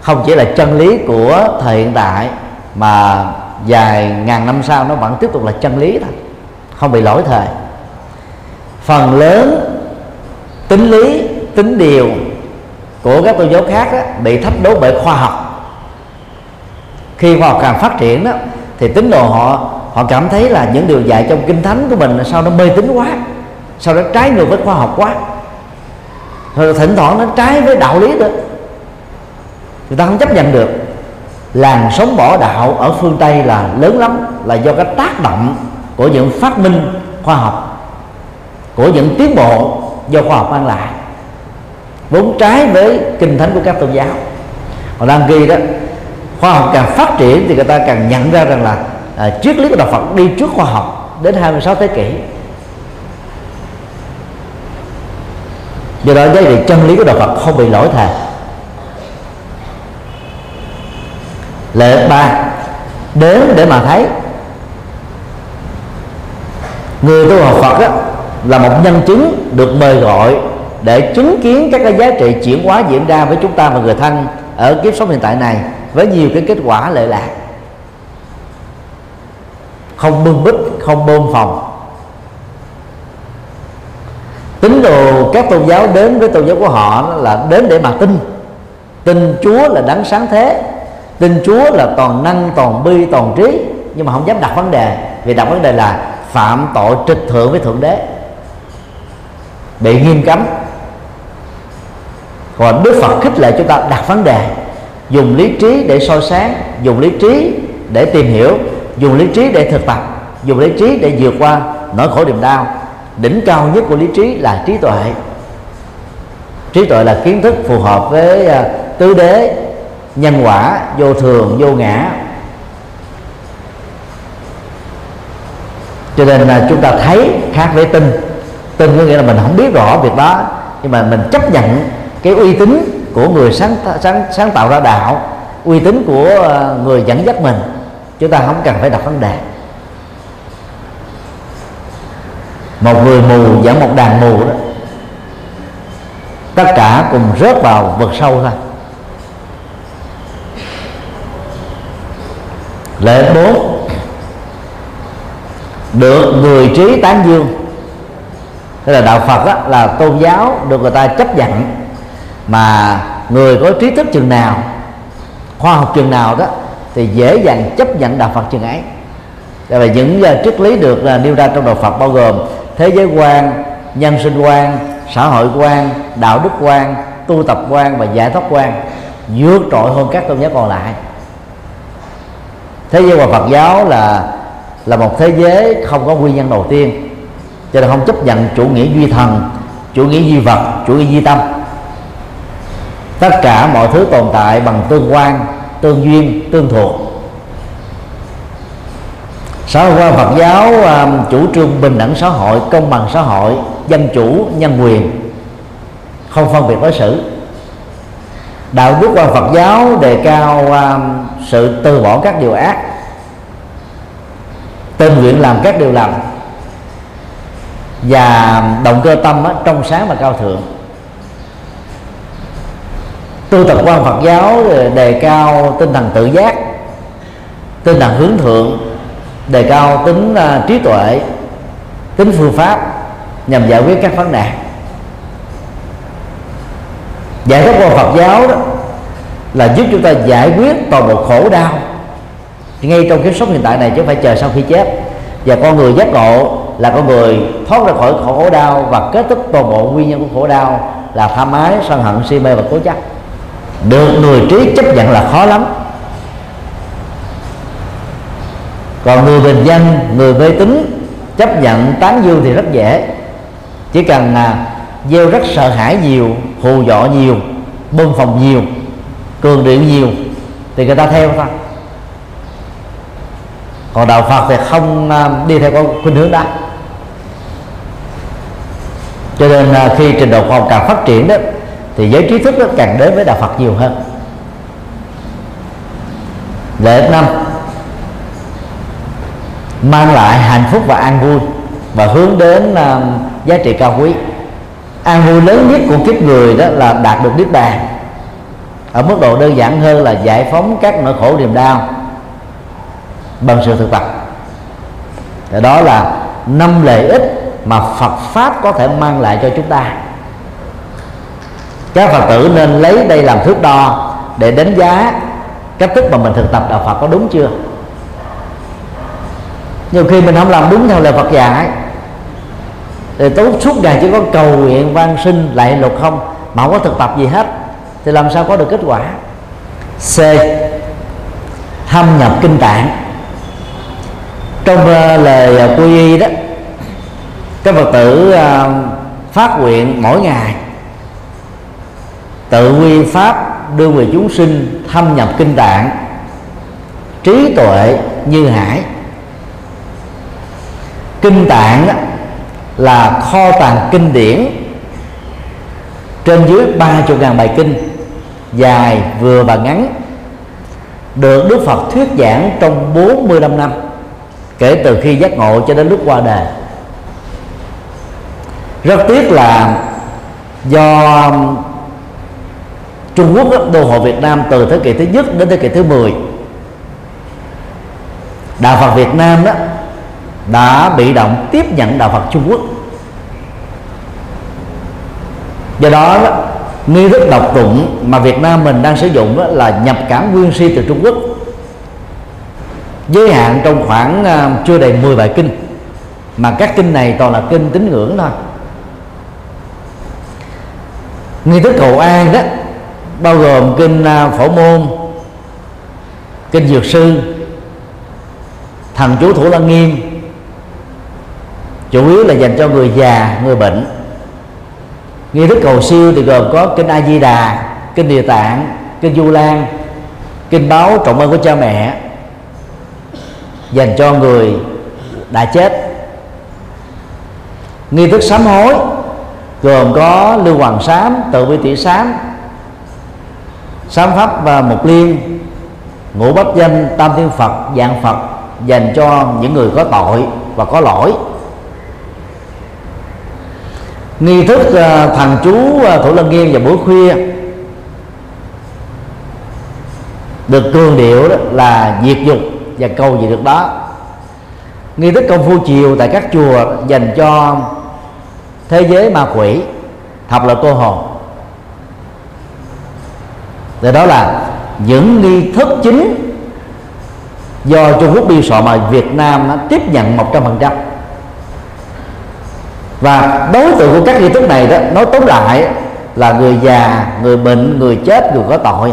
không chỉ là chân lý của thời hiện tại mà dài ngàn năm sau nó vẫn tiếp tục là chân lý thôi không bị lỗi thời. Phần lớn tính lý tính điều của các tôn giáo khác đó, bị thách đố bởi khoa học. Khi khoa học càng phát triển đó thì tín đồ họ họ cảm thấy là những điều dạy trong kinh thánh của mình sao nó mê tín quá sao nó trái ngược với khoa học quá. Rồi thỉnh thoảng nó trái với đạo lý nữa người ta không chấp nhận được làn sóng bỏ đạo ở phương tây là lớn lắm là do cái tác động của những phát minh khoa học của những tiến bộ do khoa học mang lại. Vốn trái với kinh thánh của các tôn giáo. Còn đang ghi đó khoa học càng phát triển thì người ta càng nhận ra rằng là à, triết lý của đạo Phật đi trước khoa học đến 26 thế kỷ. Do đó giá trị chân lý của đạo Phật không bị lỗi thời lệ ba. Đến để mà thấy. Người tu học Phật á, là một nhân chứng được mời gọi để chứng kiến các cái giá trị chuyển hóa diễn ra với chúng ta và người thân ở kiếp sống hiện tại này với nhiều cái kết quả lệ lạc. Không bưng bít không bơm phòng. Tín đồ các tôn giáo đến với tôn giáo của họ là đến để mà tin. Tin Chúa là đấng sáng thế tin Chúa là toàn năng, toàn bi, toàn trí. Nhưng mà không dám đặt vấn đề. Vì đặt vấn đề là phạm tội trịch thượng với thượng đế. Bị nghiêm cấm. Còn Đức Phật khích lệ chúng ta đặt vấn đề. Dùng lý trí để soi sáng, dùng lý trí để tìm hiểu, dùng lý trí để thực tập, dùng lý trí để vượt qua nỗi khổ niềm đau. Đỉnh cao nhất của lý trí là trí tuệ. Trí tuệ là kiến thức phù hợp với à, tứ đế nhân quả, vô thường, vô ngã. Cho nên là chúng ta thấy khác với tin. Tin có nghĩa là mình không biết rõ việc đó, nhưng mà mình chấp nhận cái uy tín của người sáng sáng sáng tạo ra đạo, uy tín của ờ, người dẫn dắt mình. Chúng ta không cần phải đặt vấn đề. Một người mù dẫn một đàn mù đó, tất cả cùng rớt vào vực sâu thôi. Lệ bốn. Được người trí tán dương. Thế là đạo phật đó, là tôn giáo được người ta chấp nhận. Mà người có trí thức chừng nào khoa học chừng nào đó thì dễ dàng chấp nhận đạo phật chừng ấy. Đây là những uh, triết lý được uh, nêu ra trong đạo Phật bao gồm thế giới quan, nhân sinh quan, xã hội quan, đạo đức quan, tu tập quan và giải thoát quan. Vượt trội hơn các tôn giáo còn lại. Thế giới và Phật giáo là là một thế giới không có nguyên nhân đầu tiên. Cho nên không chấp nhận chủ nghĩa duy thần chủ nghĩa duy vật chủ nghĩa duy tâm. Tất cả mọi thứ tồn tại bằng tương quan tương duyên tương thuộc. Xã hội quan Phật giáo um, chủ trương bình đẳng xã hội công bằng xã hội dân chủ nhân quyền không phân biệt đối xử. Đạo đức quan Phật giáo đề cao um, sự từ bỏ các điều ác tình nguyện làm các điều lành và động cơ tâm á, trong sáng và cao thượng. Tu tập quan Phật giáo ờ, đề cao tinh thần tự giác tinh thần hướng thượng đề cao tính uh, trí tuệ tính phương pháp nhằm giải quyết các vấn đề giải thoát quan Phật giáo đó là giúp chúng ta giải quyết toàn bộ khổ đau. Ngay trong kiếp sống hiện tại này, chứ không phải chờ sau khi chết. Và con người giác ngộ là con người thoát ra khỏi khổ đau và kết thúc toàn bộ nguyên nhân của khổ đau là tham ái sân hận, si mê và cố chấp. Được người trí chấp nhận là khó lắm. Còn người bình dân, người mê tín, chấp nhận tán dương thì rất dễ. Chỉ cần là gieo rất sợ hãi nhiều, hù dọ nhiều, bơm phòng nhiều cường điệu nhiều thì người ta theo thôi. Còn đạo phật thì không à, đi theo con khuynh hướng đó. Cho nên à, khi trình độ khoa học càng phát triển đó thì giới trí thức đó càng đến với đạo phật nhiều hơn. Lệ năm mang lại hạnh phúc và an vui và hướng đến uh, giá trị cao quý. An vui lớn nhất của kiếp người đó là đạt được niết bàn ở mức độ đơn giản hơn là giải phóng các nỗi khổ niềm đau bằng sự thực tập. Thì đó là năm lợi ích mà Phật pháp có thể mang lại cho chúng ta. Các Phật tử nên lấy đây làm thước đo để đánh giá cách thức mà mình thực tập đạo Phật có đúng chưa? Nhiều khi mình không làm đúng theo lời Phật dạy, thì tốt suốt ngày chỉ có cầu nguyện van sinh lại lục không, mà không có thực tập gì hết thì làm sao có được kết quả? C. Thâm nhập kinh tạng. Trong uh, lời uh, quy y đó các phật tử uh, phát nguyện mỗi ngày tự quy pháp đưa người chúng sinh thâm nhập kinh tạng trí tuệ như hải. Kinh tạng là kho tàng kinh điển trên dưới ba chục ngàn bài kinh dài vừa và ngắn được Đức Phật thuyết giảng trong 45 năm kể từ khi giác ngộ cho đến lúc qua đời. Rất tiếc là do Trung Quốc đô hộ Việt Nam từ thế kỷ thứ nhất đến thế kỷ thứ 10 Đạo Phật Việt Nam đó đã bị động tiếp nhận Đạo Phật Trung Quốc. Do đó, đó nghi thức đọc tụng mà Việt Nam mình đang sử dụng đó là nhập cảm nguyên si từ Trung Quốc. Giới hạn trong khoảng à, chưa đầy 10 bài kinh, mà các kinh này toàn là kinh tín ngưỡng thôi. Nghi thức cầu an đó bao gồm kinh à, phổ môn, kinh dược sư, thần chú thủ lăng nghiêm, chủ yếu là dành cho người già, người bệnh nghi thức cầu siêu thì gồm có kinh a di đà, kinh địa tạng, kinh du lan, kinh báo, trọng ơn của cha mẹ, dành cho người đã chết. Nghi thức sám hối gồm có lưu hoàng sám, tự vi tỷ sám sám pháp và mục liên, ngũ bách danh, tam thiên phật, dạng phật, dành cho những người có tội và có lỗi nghi thức à, thần chú à, thủ lân nghiêm vào buổi khuya. Được cường điệu đó là diệt dục và cầu gì được đó. Nghi thức công phu chiều tại các chùa dành cho thế giới ma quỷ học là cô hồn. Thì đó là những nghi thức chính do Trung Quốc biên soạn mà Việt Nam nó tiếp nhận một trăm phần trăm và đối tượng của các nghi thức này đó, nói tóm lại là người già, người bệnh, người chết, người có tội.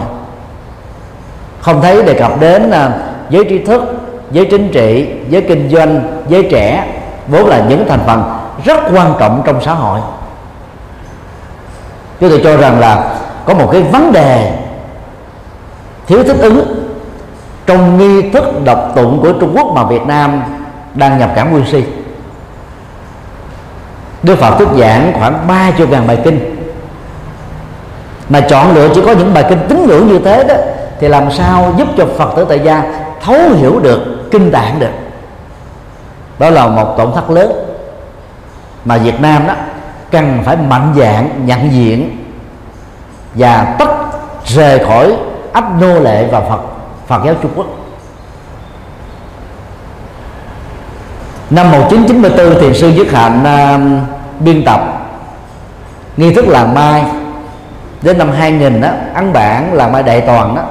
Không thấy đề cập đến à, giới trí thức, giới chính trị, giới kinh doanh, giới trẻ, vốn là những thành phần rất quan trọng trong xã hội. Chúng tôi cho rằng là có một cái vấn đề thiếu thích ứng trong nghi thức độc tụng của Trung Quốc mà Việt Nam đang nhập cảng nguyên si. Đức Phật thuyết giảng khoảng ba chục ngàn bài kinh. Mà chọn lựa chỉ có những bài kinh tín ngưỡng như thế đó, thì làm sao giúp cho Phật tử tại gia thấu hiểu được, kinh tạng được. Đó là một tổn thất lớn. Mà Việt Nam đó, cần phải mạnh dạng nhận diện và tách rời khỏi ách nô lệ và Phật Phật giáo Trung Quốc. Năm 1994 thiền sư Dứt Hạnh uh, biên tập nghi thức làng mai. Đến năm 2000 đó ấn bản làng mai đại toàn đó.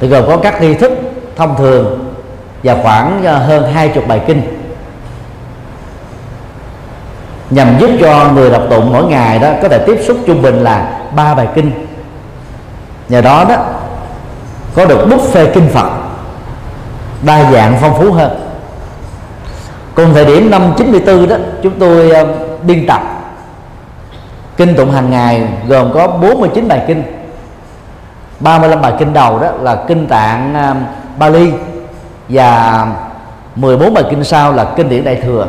Thì gồm có các nghi thức thông thường và khoảng à, hơn hai chục bài kinh. Nhằm giúp cho người đọc tụng mỗi ngày đó có thể tiếp xúc trung bình là ba bài kinh. Nhờ đó đó có được buffet kinh Phật đa dạng phong phú hơn cùng thời điểm năm 94 đó chúng tôi uh, biên tập kinh tụng hàng ngày gồm có 49 bài kinh. 35 bài kinh đầu đó là kinh tạng uh, Bali và 14 bài kinh sau là kinh điển đại thừa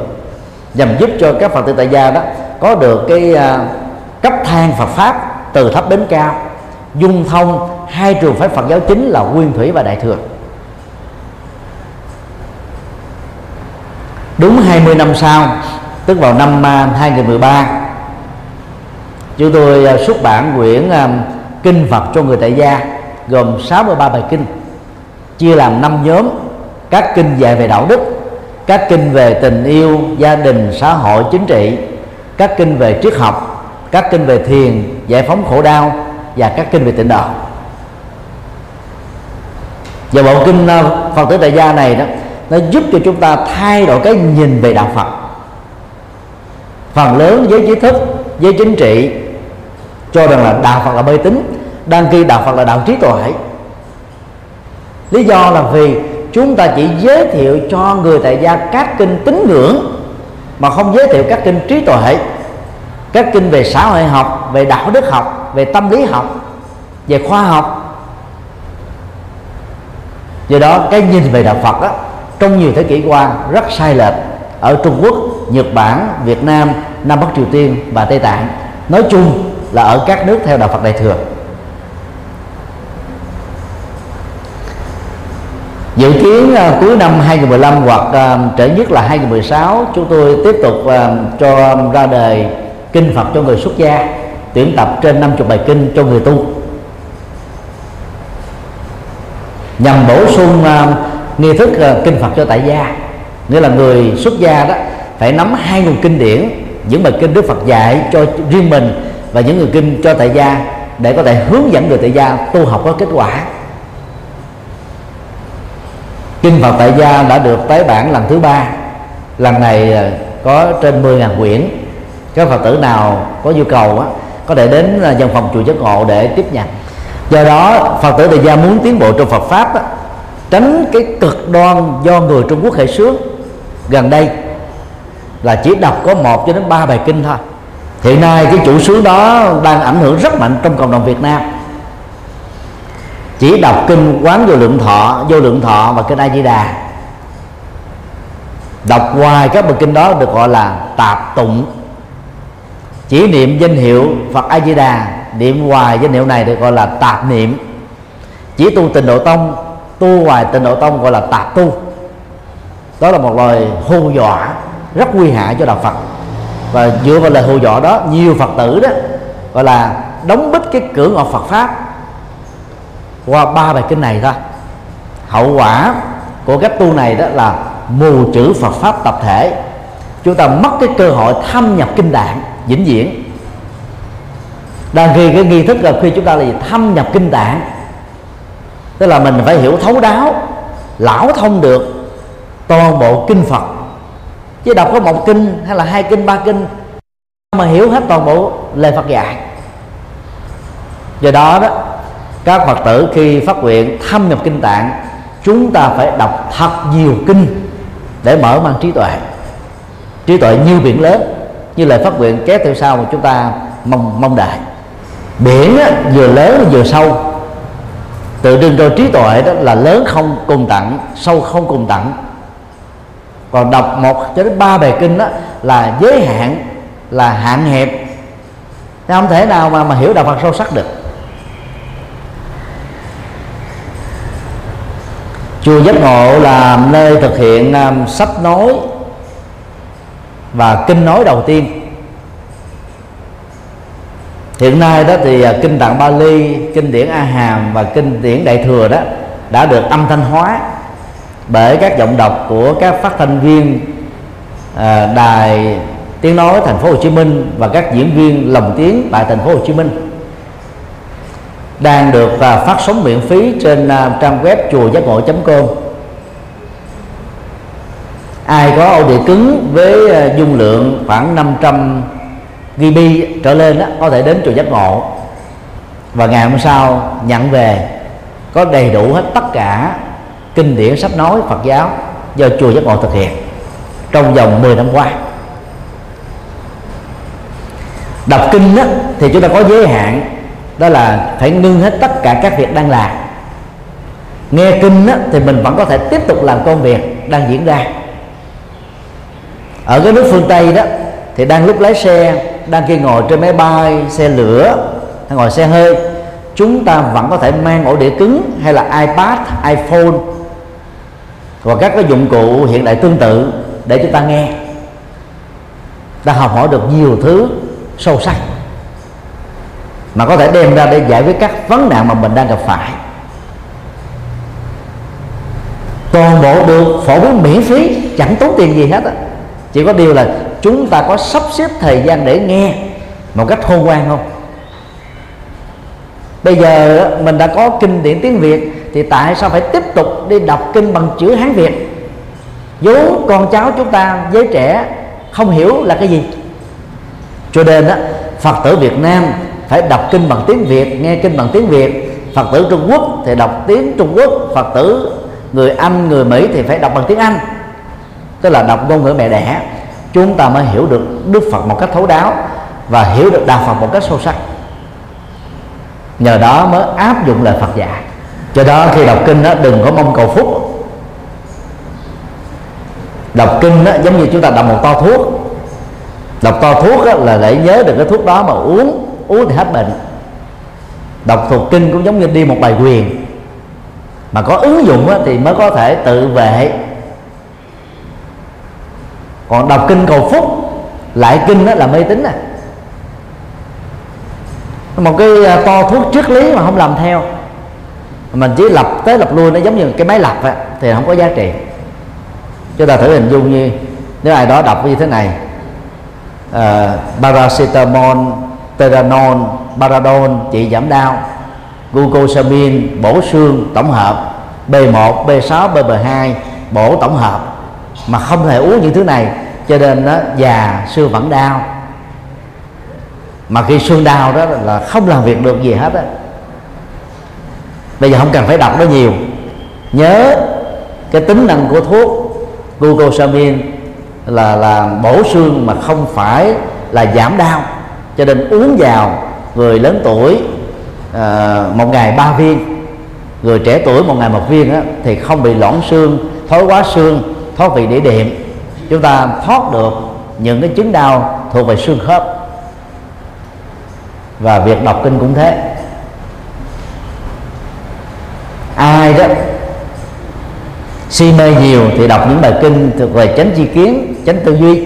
nhằm giúp cho các phật tử tại gia đó có được cái uh, cấp thang Phật pháp từ thấp đến cao dung thông hai trường phái Phật giáo chính là nguyên thủy và đại thừa. Đúng 20 năm sau, tức vào năm à, 2013 chúng tôi à, xuất bản quyển à, kinh Phật cho người tại gia, gồm 63 bài kinh, chia làm 5 nhóm, các kinh dạy về đạo đức, các kinh về tình yêu, gia đình, xã hội, chính trị, các kinh về triết học, các kinh về thiền, giải phóng khổ đau và các kinh về tịnh độ. Và bộ kinh Phật tử tại gia này đó nó giúp cho chúng ta thay đổi cái nhìn về đạo Phật. Phần lớn giới trí thức giới chính trị cho rằng là đạo Phật là mê tín đăng ký đạo Phật là đạo trí tuệ. Lý do là vì chúng ta chỉ giới thiệu cho người tại gia các kinh tín ngưỡng mà không giới thiệu các kinh trí tuệ các kinh về xã hội học về đạo đức học về tâm lý học về khoa học. Do đó cái nhìn về đạo Phật đó, trong nhiều thế kỷ qua rất sai lệch ở Trung Quốc, Nhật Bản, Việt Nam, Nam Bắc Triều Tiên và Tây Tạng. Nói chung là ở các nước theo đạo Phật Đại thừa. Dự kiến uh, cuối năm 2015 hoặc uh, trễ nhất là 2016 chúng tôi tiếp tục uh, cho ra đời kinh Phật cho người xuất gia tuyển tập trên 50 bài kinh cho người tu. Nhằm bổ sung uh, nghi thức uh, kinh Phật cho tại gia. Nghĩa là người xuất gia đó phải nắm hai nguồn kinh điển những bài kinh Đức Phật dạy cho riêng mình và những người kinh cho tại gia để có thể hướng dẫn người tại gia tu học có kết quả. Kinh Phật tại gia đã được tái bản lần thứ ba. Lần này ờ, có trên 10.000 quyển. Các phật tử nào có nhu cầu á, có thể đến ờ, văn phòng chùa giác ngộ để tiếp nhận. Do đó phật tử tại gia muốn tiến bộ trong Phật pháp á, tránh cái cực đoan do người Trung Quốc khởi xướng gần đây là chỉ đọc có một cho đến ba bài kinh thôi. Hiện nay cái chủ xứ đó đang ảnh hưởng rất mạnh trong cộng đồng Việt Nam. Chỉ đọc kinh quán vô lượng thọ, vô lượng thọ và kinh a di đà. Đọc hoài các bài kinh đó được gọi là tạp tụng. Chỉ niệm danh hiệu phật a di đà, niệm hoài danh hiệu này được gọi là tạp niệm. Chỉ tu tình độ tông tu hoài tịnh độ tông gọi là tạp tu. Đó là một lời hù dọa rất nguy hại cho đạo phật. Và dựa vào lời hù dọa đó, nhiều phật tử đó gọi là đóng bít cái cửa ngõ phật pháp. Qua ba bài kinh này thôi, hậu quả của cách tu này đó là mù chữ Phật pháp tập thể. Chúng ta mất cái cơ hội thâm nhập kinh tạng vĩnh viễn. Đang khi cái nghi thức là khi chúng ta là gì? Thâm nhập kinh tạng tức là mình phải hiểu thấu đáo lão thông được toàn bộ kinh Phật. Chứ đọc có một kinh hay là hai kinh ba kinh mà hiểu hết toàn bộ lời Phật dạy. Do đó đó các phật tử khi phát nguyện thâm nhập kinh tạng chúng ta phải đọc thật nhiều kinh để mở mang trí tuệ. Trí tuệ như biển lớn như lời phát nguyện kéo theo sau mà chúng ta mong mong đợi. Biển á, vừa lớn vừa sâu tự trưng cho trí tuệ đó là lớn không cùng tặng sâu không cùng tặng. Còn đọc một cho đến ba bài kinh đó là giới hạn là hạn hẹp. Thế không thể nào mà mà hiểu đạo Phật sâu sắc được. Chùa giác ngộ là nơi thực hiện um, sách nói và kinh nói đầu tiên hiện nay đó thì à, kinh tạng Bali kinh điển A Hàm và kinh điển Đại thừa đó đã được âm thanh hóa bởi các giọng đọc của các phát thanh viên à, đài tiếng nói thành phố Hồ Chí Minh và các diễn viên lồng tiếng tại thành phố Hồ Chí Minh. Đang được uh, phát sóng miễn phí trên trang web chùa giác ngộ com. Ai có ổ đĩa cứng với dung lượng khoảng 500 GB trở lên đó, có thể đến chùa giác ngộ. Và ngày hôm sau nhận về có đầy đủ hết tất cả kinh điển sách nói Phật giáo do chùa giác ngộ thực hiện trong vòng 10 năm qua. Đọc kinh đó, thì chúng ta có giới hạn đó là phải ngưng hết tất cả các việc đang làm. Nghe kinh đó, thì mình vẫn có thể tiếp tục làm công việc đang diễn ra. Ở cái nước phương tây đó thì đang lúc lái xe đang khi ngồi trên máy bay, xe lửa hay ngồi xe hơi, chúng ta vẫn có thể mang ổ đĩa cứng hay là ipad, iphone và các cái dụng cụ hiện đại tương tự để chúng ta nghe. Ta học hỏi được nhiều thứ sâu sắc mà có thể đem ra để giải quyết các vấn nạn mà mình đang gặp phải. Toàn bộ được phổ biến miễn phí, chẳng tốn tiền gì hết á. Chỉ có điều là chúng ta có sắp xếp thời gian để nghe một cách khôn ngoan không? Bây giờ mình đã có kinh điển tiếng việt, thì tại sao phải tiếp tục đi đọc kinh bằng chữ hán việt? Vốn con cháu chúng ta, giới trẻ, không hiểu là cái gì. Cho nên á, phật tử việt nam phải đọc kinh bằng tiếng việt, nghe kinh bằng tiếng việt. Phật tử trung quốc thì đọc tiếng trung quốc, phật tử người anh, người mỹ thì phải đọc bằng tiếng anh. Tức là đọc ngôn ngữ mẹ đẻ chúng ta mới hiểu được đức phật một cách thấu đáo và hiểu được đạo phật một cách sâu sắc. Nhờ đó mới áp dụng lời phật dạy. Cho đó khi đọc kinh đó đừng có mong cầu phúc. Đọc kinh đó giống như chúng ta đọc một to thuốc. Đọc to thuốc đó, là để nhớ được cái thuốc đó mà uống uống thì hết bệnh. Đọc thuộc kinh cũng giống như đi một bài quyền. Mà có ứng dụng thì mới có thể tự vệ còn đọc kinh cầu phúc lại kinh đó là mê tín à. Một cái à, to thuốc triết lý mà không làm theo. Mình chỉ lập tới lập lui nó giống như cái máy lập á, thì không có giá trị. Chúng ta thử hình dung như nếu ai đó đọc như thế này uh, paracetamol teranol paradon trị giảm đau glucosamine bổ xương tổng hợp B1, B6, b2 bổ tổng hợp mà không thể uống những thứ này cho nên nó già xương vẫn đau. Mà khi xương đau đó là không làm việc được gì hết á. Bây giờ không cần phải đọc nó nhiều. Nhớ cái tính năng của thuốc glucosamine là là bổ xương mà không phải là giảm đau. Cho nên uống vào người lớn tuổi à, một ngày ba viên người trẻ tuổi một ngày một viên á, thì không bị loãng xương thối quá xương thoát vị đĩa đệm chúng ta thoát được những cái chứng đau thuộc về xương khớp. Và việc đọc kinh cũng thế. Ai đó si mê nhiều thì đọc những bài kinh thuộc về chánh chi kiến, chánh tư duy,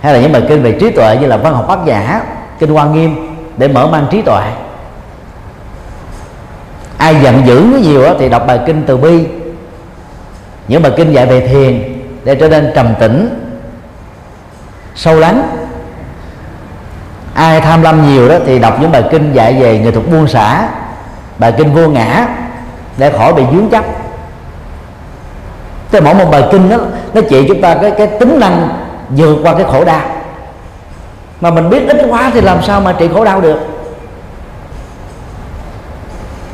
hay là những bài kinh về trí tuệ như là văn học bác giả, kinh hoa nghiêm, để mở mang trí tuệ. Ai giận dữ nhiều thì đọc bài kinh từ bi những bài kinh dạy về thiền để trở nên trầm tĩnh, sâu lắng. Ai tham lam nhiều đó thì đọc những bài kinh dạy về nghệ thuật buông xả, bài kinh vô ngã để khỏi bị dướng chấp Tới mỗi một bài kinh đó, nó chỉ chúng ta cái cái tính năng vượt qua cái khổ đau. Mà mình biết ít quá thì làm sao mà trị khổ đau được?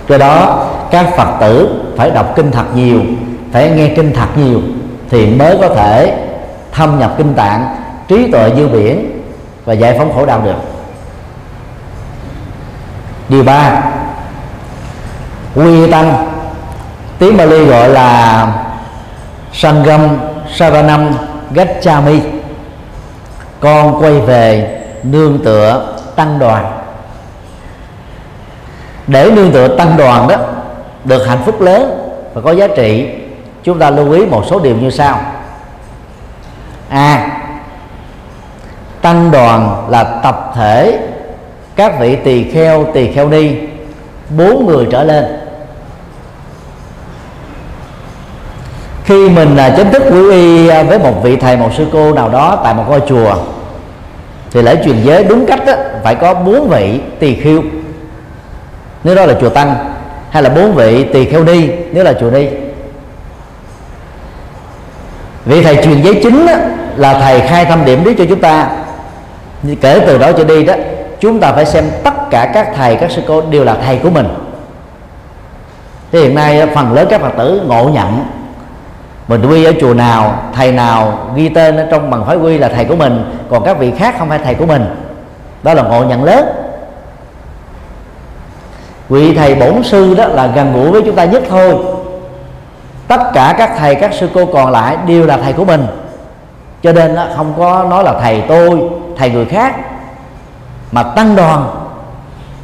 Do đó, các phật tử phải đọc kinh thật nhiều phải nghe kinh thật nhiều thì mới có thể thâm nhập kinh tạng, trí tuệ như biển và giải phóng khổ đau được. Điều ba, quy tăng. Tiếng Bali gọi là Sangam Saranam Gachami con quay về nương tựa tăng đoàn. Để nương tựa tăng đoàn đó, được hạnh phúc lớn và có giá trị chúng ta lưu ý một số điều như sau. A. Tăng đoàn là tập thể. Các vị tỳ kheo tỳ kheo ni bốn người trở lên. Khi mình à, chính thức quy y à, với một vị thầy một sư cô nào đó tại một ngôi chùa thì lễ truyền giới đúng cách đó, phải có bốn vị tỳ kheo. Nếu đó là chùa tăng hay là bốn vị tỳ kheo ni nếu là chùa ni vị thầy truyền giới chính đó, là thầy khai thâm điểm lý cho chúng ta. Kể từ đó trở đi đó chúng ta phải xem tất cả các thầy các sư cô đều là thầy của mình. Thì hiện nay phần lớn các phật tử ngộ nhận. Mình quy ở chùa nào thầy nào ghi tên ở trong bằng phái quy là thầy của mình còn các vị khác không phải thầy của mình. Đó là ngộ nhận lớn. Vị thầy bổn sư đó là gần gũi với chúng ta nhất thôi tất cả các thầy, các sư cô còn lại đều là thầy của mình. Cho nên không có nói là thầy tôi, thầy người khác, mà tăng đoàn.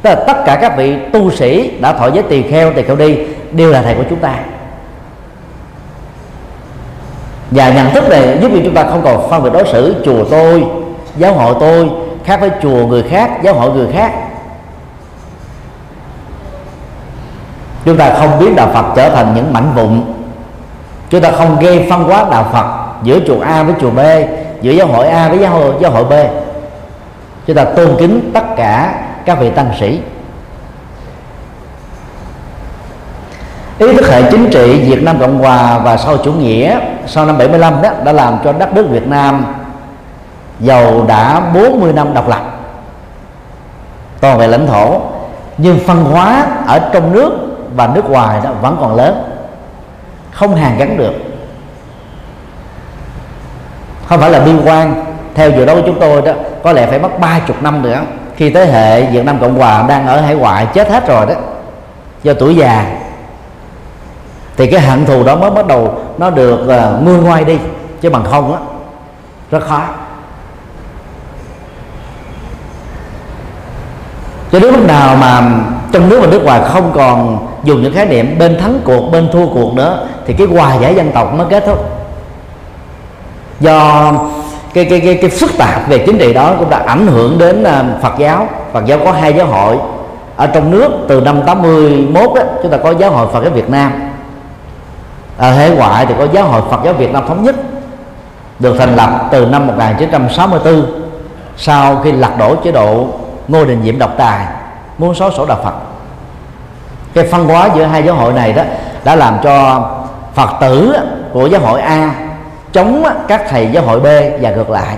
Tức là tất cả các vị tu sĩ đã thọ giới tỳ kheo tỳ kheo đi, đều là thầy của chúng ta. Và nhận thức này giúp cho chúng ta không còn phân biệt đối xử chùa tôi, giáo hội tôi, khác với chùa người khác, giáo hội người khác. Chúng ta không biến đạo phật trở thành những mảnh vụn chúng ta không gây phân hóa đạo Phật giữa chùa A với chùa B giữa giáo hội A với giáo hội, giáo hội B. Chúng ta tôn kính tất cả các vị tăng sĩ. Ý thức hệ chính trị Việt Nam Cộng Hòa và sau chủ nghĩa sau năm 75 đó đã làm cho đất nước Việt Nam giàu đã 40 năm độc lập. Toàn về lãnh thổ nhưng phân hóa ở trong nước và nước ngoài đó vẫn còn lớn không hàn gắn được. Không phải là bi quan. Theo dự đoán của chúng tôi đó có lẽ phải mất ba chục năm nữa khi thế hệ Việt Nam Cộng Hòa đang ở hải ngoại chết hết rồi đó. Do tuổi già. Thì cái hận thù đó mới bắt đầu nó được uh, nguôi ngoai đi. Chứ bằng không á rất khó. Cho đến lúc nào mà trong nước và nước ngoài không còn dùng những khái niệm bên thắng cuộc bên thua cuộc nữa thì cái hòa giải dân tộc mới kết thúc. Do cái cái cái cái phức tạp về chính trị đó cũng đã ảnh hưởng đến à, Phật giáo. Phật giáo có hai giáo hội. Ở trong nước từ năm 81 đó, chúng ta có giáo hội Phật giáo Việt Nam. Ở hải ngoại thì có giáo hội Phật giáo Việt Nam thống nhất được thành lập từ năm 1964 sau khi lật đổ chế độ Ngô Đình Diệm độc tài muốn xóa sổ đạo Phật. Cái phân hóa giữa hai giáo hội này đó đã làm cho Phật tử của giáo hội A chống các thầy giáo hội B và ngược lại.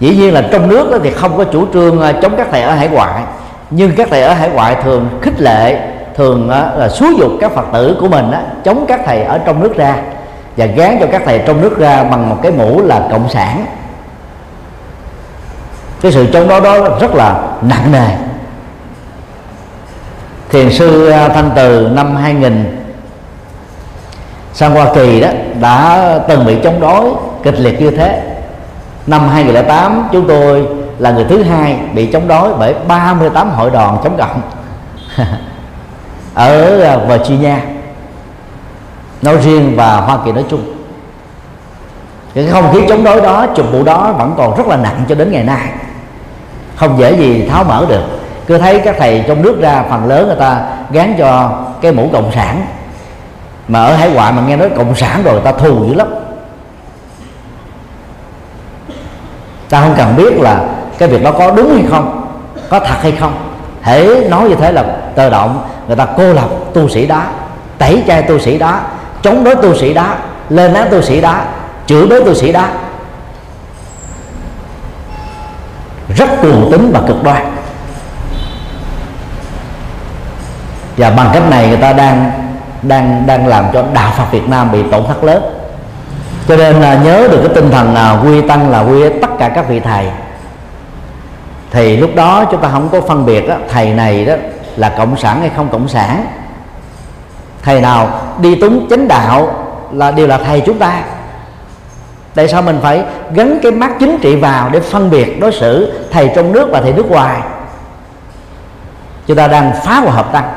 Dĩ nhiên là trong nước thì không có chủ trương à, chống các thầy ở hải ngoại, nhưng các thầy ở hải ngoại thường khích lệ, thường à, là xúi dục các phật tử của mình chống các thầy ở trong nước ra và gán cho các thầy trong nước ra bằng một cái mũ là cộng sản cái sự chống đối đó rất là nặng nề. Thiền sư à, thanh từ năm 2000 sang Hoa Kỳ đó, đã từng bị chống đối kịch liệt như thế. Năm 2008 chúng tôi là người thứ hai bị chống đối bởi 38 hội đoàn chống cộng. *laughs* Ở à, Virginia. Nói riêng và Hoa Kỳ nói chung cái không khí chống đối đó chụp vụ đó vẫn còn rất là nặng cho đến ngày nay. Không dễ gì tháo mở được. Cứ thấy các thầy trong nước ra, phần lớn người ta gán cho cái mũ cộng sản. Mà ở hải ngoại mà nghe nói cộng sản rồi ta thù dữ lắm. Ta không cần biết là cái việc đó có đúng hay không, có thật hay không. Hễ nói như thế là tự động, người ta cô lập tu sĩ đó, tẩy chay tu sĩ đó, chống đối tu sĩ đó, lên án tu sĩ đó chửi bới tu sĩ đó. Rất cuồng tính và cực đoan. Và bằng cách này người ta đang đang đang làm cho đạo Phật Việt Nam bị tổn thất lớn. Cho nên là nhớ được cái tinh thần là quy tăng là quy tất cả các vị thầy. Thì lúc đó chúng ta không có phân biệt đó, thầy này đó là cộng sản hay không cộng sản. Thầy nào đi túng chánh đạo là đều là thầy chúng ta tại sao mình phải gắn cái mắt chính trị vào để phân biệt đối xử thầy trong nước và thầy nước ngoài? Chúng ta đang phá hòa hợp tăng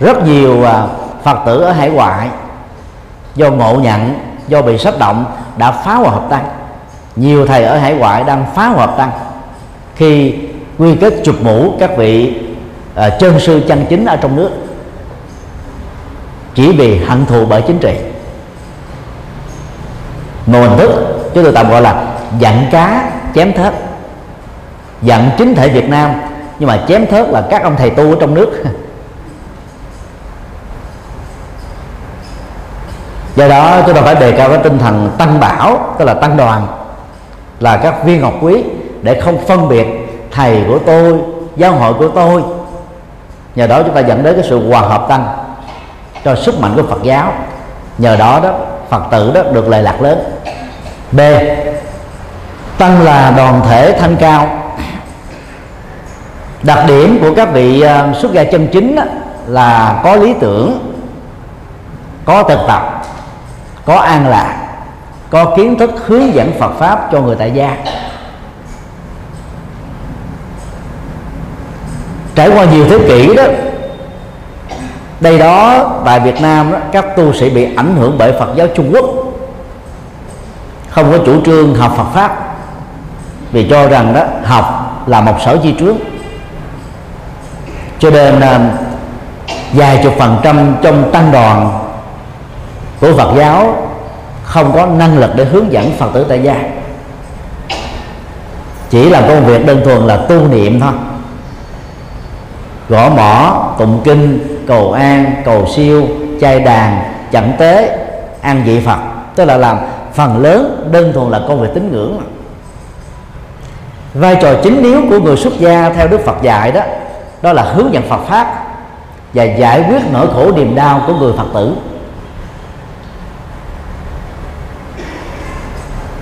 rất nhiều à, phật tử ở hải ngoại do ngộ nhận do bị sách động đã phá hòa hợp tăng nhiều thầy ở hải ngoại đang phá hòa hợp tăng khi quy kết chụp mũ các vị uh, chân sư chân chính ở trong nước chỉ vì hận thù bởi chính trị một hình thức, chúng tôi tạm gọi là dặn cá chém thớt. Dặn chính thể Việt Nam, nhưng mà chém thớt là các ông thầy tu ở trong nước. *laughs* Do đó, chúng ta phải đề cao cái tinh thần tăng bảo, tức là tăng đoàn, là các viên ngọc quý, để không phân biệt thầy của tôi, giáo hội của tôi. Nhờ đó chúng ta dẫn đến cái sự hòa hợp tăng cho sức mạnh của Phật giáo. Nhờ đó đó Phật tử đó được lợi lạc lớn. B. Tăng là đoàn thể thanh cao. Đặc điểm của các vị à, xuất gia chân chính là có lý tưởng, có thực tập, có an lạc, có kiến thức hướng dẫn Phật pháp cho người tại gia. Trải qua nhiều thế kỷ đó đây đó tại Việt Nam đó, các tu sĩ bị ảnh hưởng bởi Phật giáo Trung Quốc. Không có chủ trương học Phật pháp. Vì cho rằng đó học là một sở di trước cho nên à, vài chục phần trăm trong tăng đoàn của Phật giáo không có năng lực để hướng dẫn Phật tử tại gia. Chỉ là công việc đơn thuần là tu niệm thôi. Gõ mỏ tụng kinh cầu an cầu siêu chay đàn chẩn tế an vị phật. Tức là làm phần lớn đơn thuần là công việc tín ngưỡng. Vai trò chính yếu của người xuất gia theo đức phật dạy đó đó là hướng dẫn phật pháp và giải quyết nỗi khổ niềm đau của người phật tử.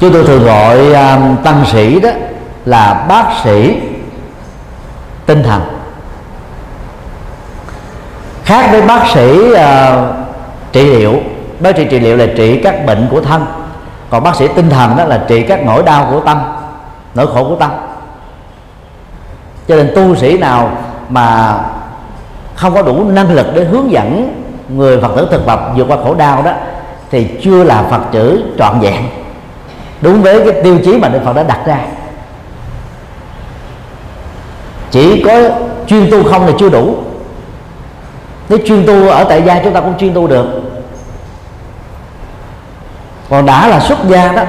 Chúng tôi thường gọi um, tăng sĩ đó là bác sĩ tinh thần khác với bác sĩ uh, trị liệu. Bác sĩ trị liệu là trị các bệnh của thân. Còn bác sĩ tinh thần đó là trị các nỗi đau của tâm nỗi khổ của tâm. Cho nên tu sĩ nào mà không có đủ năng lực để hướng dẫn người phật tử thực tập vượt qua khổ đau đó thì chưa là phật tử trọn vẹn. Đúng với cái tiêu chí mà đức phật đã đặt ra. Chỉ có chuyên tu không là chưa đủ nếu chuyên tu ở tại gia chúng ta cũng chuyên tu được. Còn đã là xuất gia đó,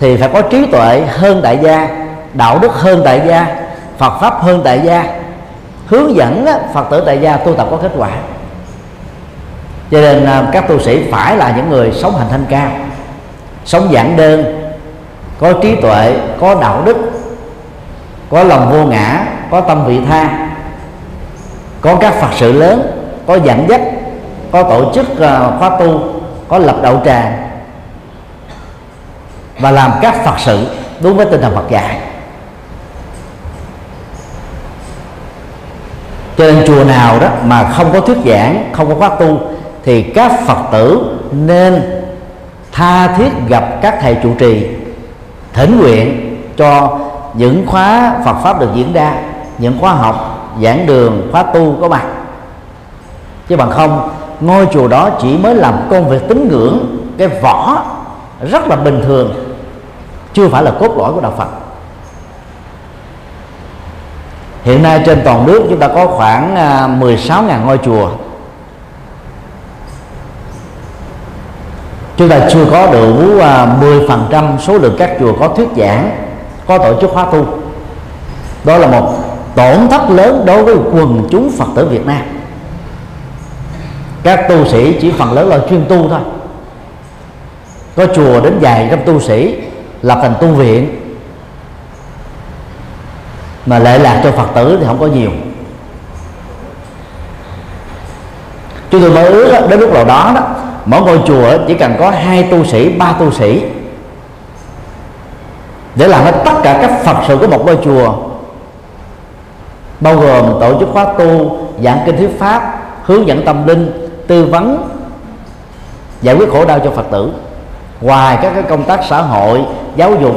thì phải có trí tuệ hơn tại gia, đạo đức hơn tại gia, phật pháp hơn tại gia. Hướng dẫn phật tử tại gia tu tập có kết quả. Cho nên à, các tu sĩ phải là những người sống hành thanh cao, sống giản đơn, có trí tuệ, có đạo đức, có lòng vô ngã, có tâm vị tha, có các phật sự lớn có dẫn dắt, có tổ chức ờ, khóa tu, có lập đậu tràng và làm các phật sự đúng với tinh thần Phật dạy. Cho nên chùa nào đó mà không có thuyết giảng, không có khóa tu thì các phật tử nên tha thiết gặp các thầy trụ trì, thỉnh nguyện cho những khóa Phật pháp được diễn ra, những khóa học, giảng đường, khóa tu có mặt chứ bằng không, ngôi chùa đó chỉ mới làm công việc tín ngưỡng, cái vỏ rất là bình thường, chưa phải là cốt lõi của đạo Phật. Hiện nay trên toàn nước chúng ta có khoảng à, 16.000 ngôi chùa. Chúng ta chưa có đủ 10% à, số lượng các chùa có thuyết giảng, có tổ chức khóa tu. Đó là một tổn thất lớn đối với quần chúng phật tử việt nam các tu sĩ chỉ phần lớn là chuyên tu thôi. Có chùa đến dài trăm tu sĩ lập thành tu viện. Mà lệ lạc cho phật tử thì không có nhiều. Chúng tôi mới ước đến lúc nào đó đó, mỗi ngôi chùa chỉ cần có hai tu sĩ, ba tu sĩ. Để làm hết tất cả các phật sự của một ngôi chùa. Bao gồm tổ chức khóa tu, giảng kinh thuyết pháp, hướng dẫn tâm linh tư vấn, giải quyết khổ đau cho phật tử. Ngoài các cái công tác xã hội, giáo dục,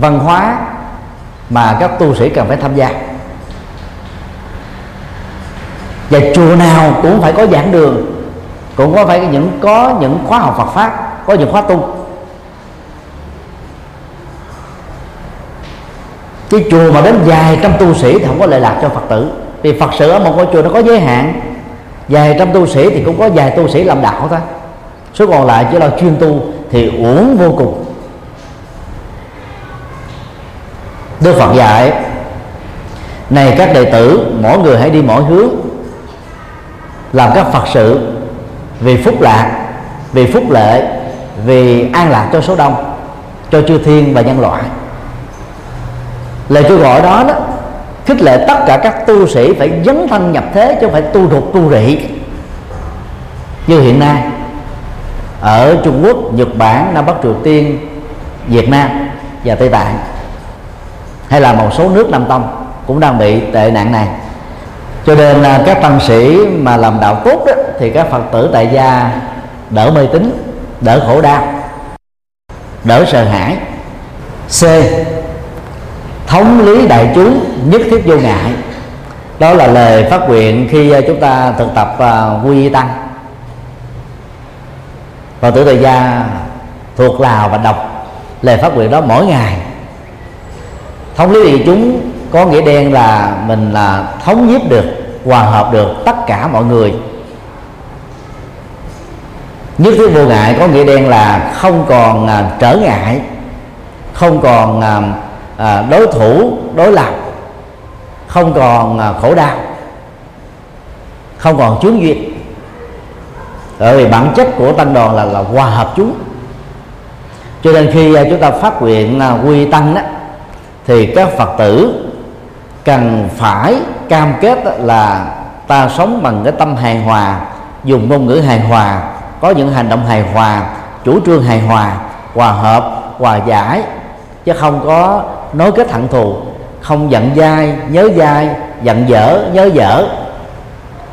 văn hóa mà các tu sĩ cần phải tham gia. Và chùa nào cũng phải có giảng đường, cũng có phải những, có những khóa học Phật pháp, có những khóa tu. Cái chùa mà đến vài trăm tu sĩ thì không có lệ lạc cho phật tử, vì phật sự ở một ngôi chùa nó có giới hạn vài trăm tu sĩ thì cũng có vài tu sĩ làm đạo thôi. Số còn lại chỉ là chuyên tu thì uổng vô cùng. Đức Phật dạy, này các đệ tử, mỗi người hãy đi mỗi hướng, làm các Phật sự vì phúc lạc, vì phúc lệ vì an lạc cho số đông, cho chư thiên và nhân loại. Lời kêu gọi đó đó khích lệ tất cả các tu sĩ phải dấn thân nhập thế chứ không phải tu đột tu rị. Như hiện nay ở Trung Quốc, Nhật Bản, Nam Bắc Triều Tiên, Việt Nam và Tây Tạng hay là một số nước Nam Tông cũng đang bị tệ nạn này. Cho nên là các tăng sĩ mà làm đạo tốt đó, thì các phật tử tại gia đỡ mê tín đỡ khổ đau đỡ sợ hãi. C thống lý đại chúng nhất thiết vô ngại. Đó là lời phát nguyện khi à, chúng ta thực tập à, quy tăng. Và tử thời gia thuộc lào và đọc lời phát nguyện đó mỗi ngày. Thống lý đại chúng có nghĩa đen là mình là thống nhiếp được hòa hợp được tất cả mọi người. Nhất thiết vô ngại có nghĩa đen là không còn à, trở ngại không còn à, à, đối thủ đối lập không còn à, khổ đau không còn chướng duyên bởi vì bản chất của tăng đoàn là là hòa hợp chúng. Cho nên khi à, chúng ta phát nguyện à, quy tăng đó thì các phật tử cần phải cam kết là ta sống bằng cái tâm hài hòa dùng ngôn ngữ hài hòa có những hành động hài hòa chủ trương hài hòa hòa hợp hòa giải chứ không có nối kết hận thù. Không giận dai, nhớ dai, giận dở, nhớ dở.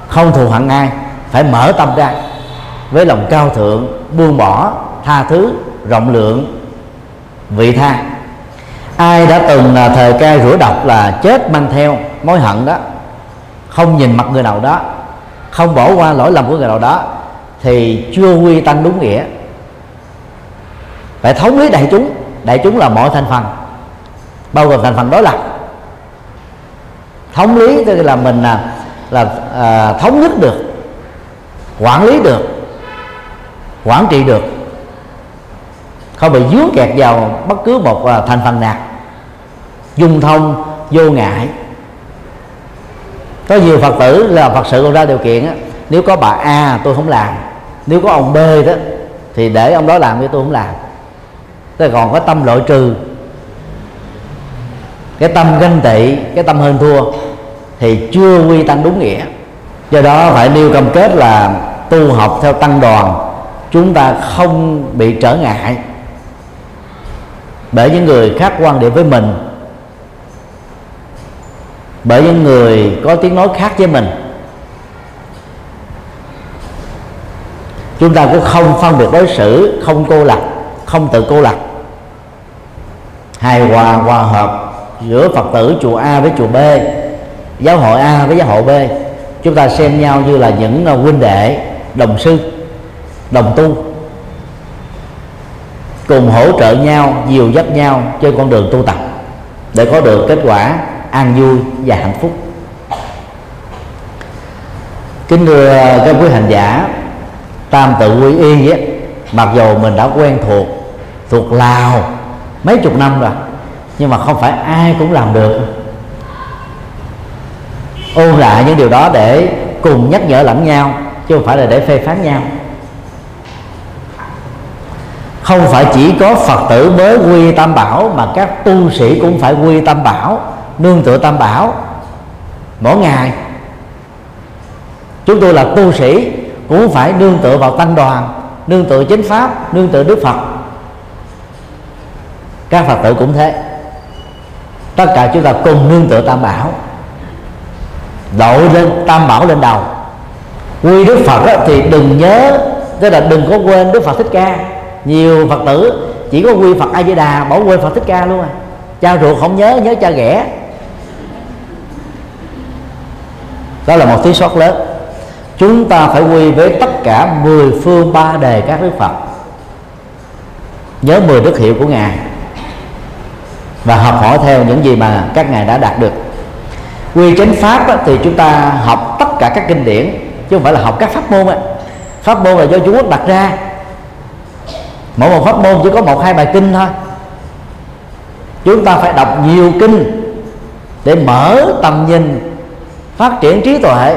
Không thù hận ai, phải mở tâm ra. Với lòng cao thượng, buông bỏ, tha thứ, rộng lượng, vị tha. Ai đã từng là thời ca rủa độc là chết mang theo mối hận đó. Không nhìn mặt người nào đó. Không bỏ qua lỗi lầm của người nào đó. Thì chưa quy tăng đúng nghĩa. Phải thống lý đại chúng. Đại chúng là mọi thành phần bao gồm thành phần đối lập. Thống lý tức là mình là là à, thống nhất được quản lý được quản trị được. Không bị dướng kẹt vào bất cứ một à, thành phần nào. Dung thông vô ngại. Có nhiều phật tử là phật sự còn ra điều kiện á, nếu có bà a tôi không làm. Nếu có ông b đó thì để ông đó làm với tôi không làm. Tôi còn có tâm loại trừ cái tâm ganh tị, cái tâm hơn thua thì chưa quy tăng đúng nghĩa. Do đó phải nêu cam kết là tu học theo tăng đoàn, chúng ta không bị trở ngại. Bởi những người khác quan điểm với mình, bởi những người có tiếng nói khác với mình, chúng ta cũng không phân biệt đối xử, không cô lập, không tự cô lập. Hài hòa hòa hợp giữa phật tử chùa a với chùa b giáo hội a với giáo hội b. Chúng ta xem nhau như là những à, huynh đệ đồng sư đồng tu. Cùng hỗ trợ nhau dìu dắt nhau trên con đường tu tập để có được kết quả an vui và hạnh phúc. Kính thưa các quý hành giả tam tự quy y ấy, mặc dù mình đã quen thuộc thuộc lào mấy chục năm rồi nhưng mà không phải ai cũng làm được. Ôn lại những điều đó để cùng nhắc nhở lẫn nhau, chứ không phải là để phê phán nhau. Không phải chỉ có phật tử mới quy tam bảo, mà các tu sĩ cũng phải quy tam bảo, nương tựa tam bảo. Mỗi ngày, chúng tôi là tu sĩ cũng phải nương tựa vào tăng đoàn, nương tựa chính pháp, nương tựa đức phật. Các phật tử cũng thế tất cả chúng ta cùng nương tựa tam bảo. Đội lên tam bảo lên đầu. Quy đức phật đó, thì đừng nhớ tức là đừng có quên đức phật thích ca. Nhiều phật tử chỉ có quy phật a di đà bỏ quên phật thích ca luôn à. Cha ruột không nhớ nhớ cha ghẻ. Đó là một thiếu sót lớn. Chúng ta phải quy với tất cả mười phương ba đề các đức phật. Nhớ mười đức hiệu của ngài và học hỏi theo những gì mà các ngài đã đạt được. Quy chánh pháp á, thì chúng ta học tất cả các kinh điển chứ không phải là học các pháp môn á. pháp môn là do Trung Quốc đặt ra. Mỗi một pháp môn chỉ có một hai bài kinh thôi. Chúng ta phải đọc nhiều kinh để mở tầm nhìn phát triển trí tuệ.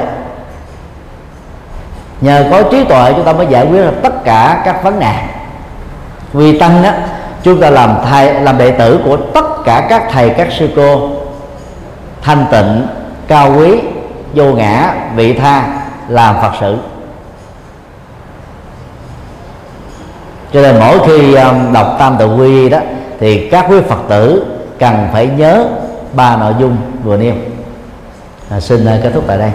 Nhờ có trí tuệ chúng ta mới giải quyết được tất cả các vấn nạn. Vì tăng đó chúng ta làm thầy làm đệ tử của tất cả các thầy các sư cô. Thanh tịnh cao quý vô ngã vị tha làm phật sự. Cho nên mỗi khi um, đọc tam tự quy đó thì các quý phật tử cần phải nhớ ba nội dung vừa nêu. À, xin à, kết thúc tại đây.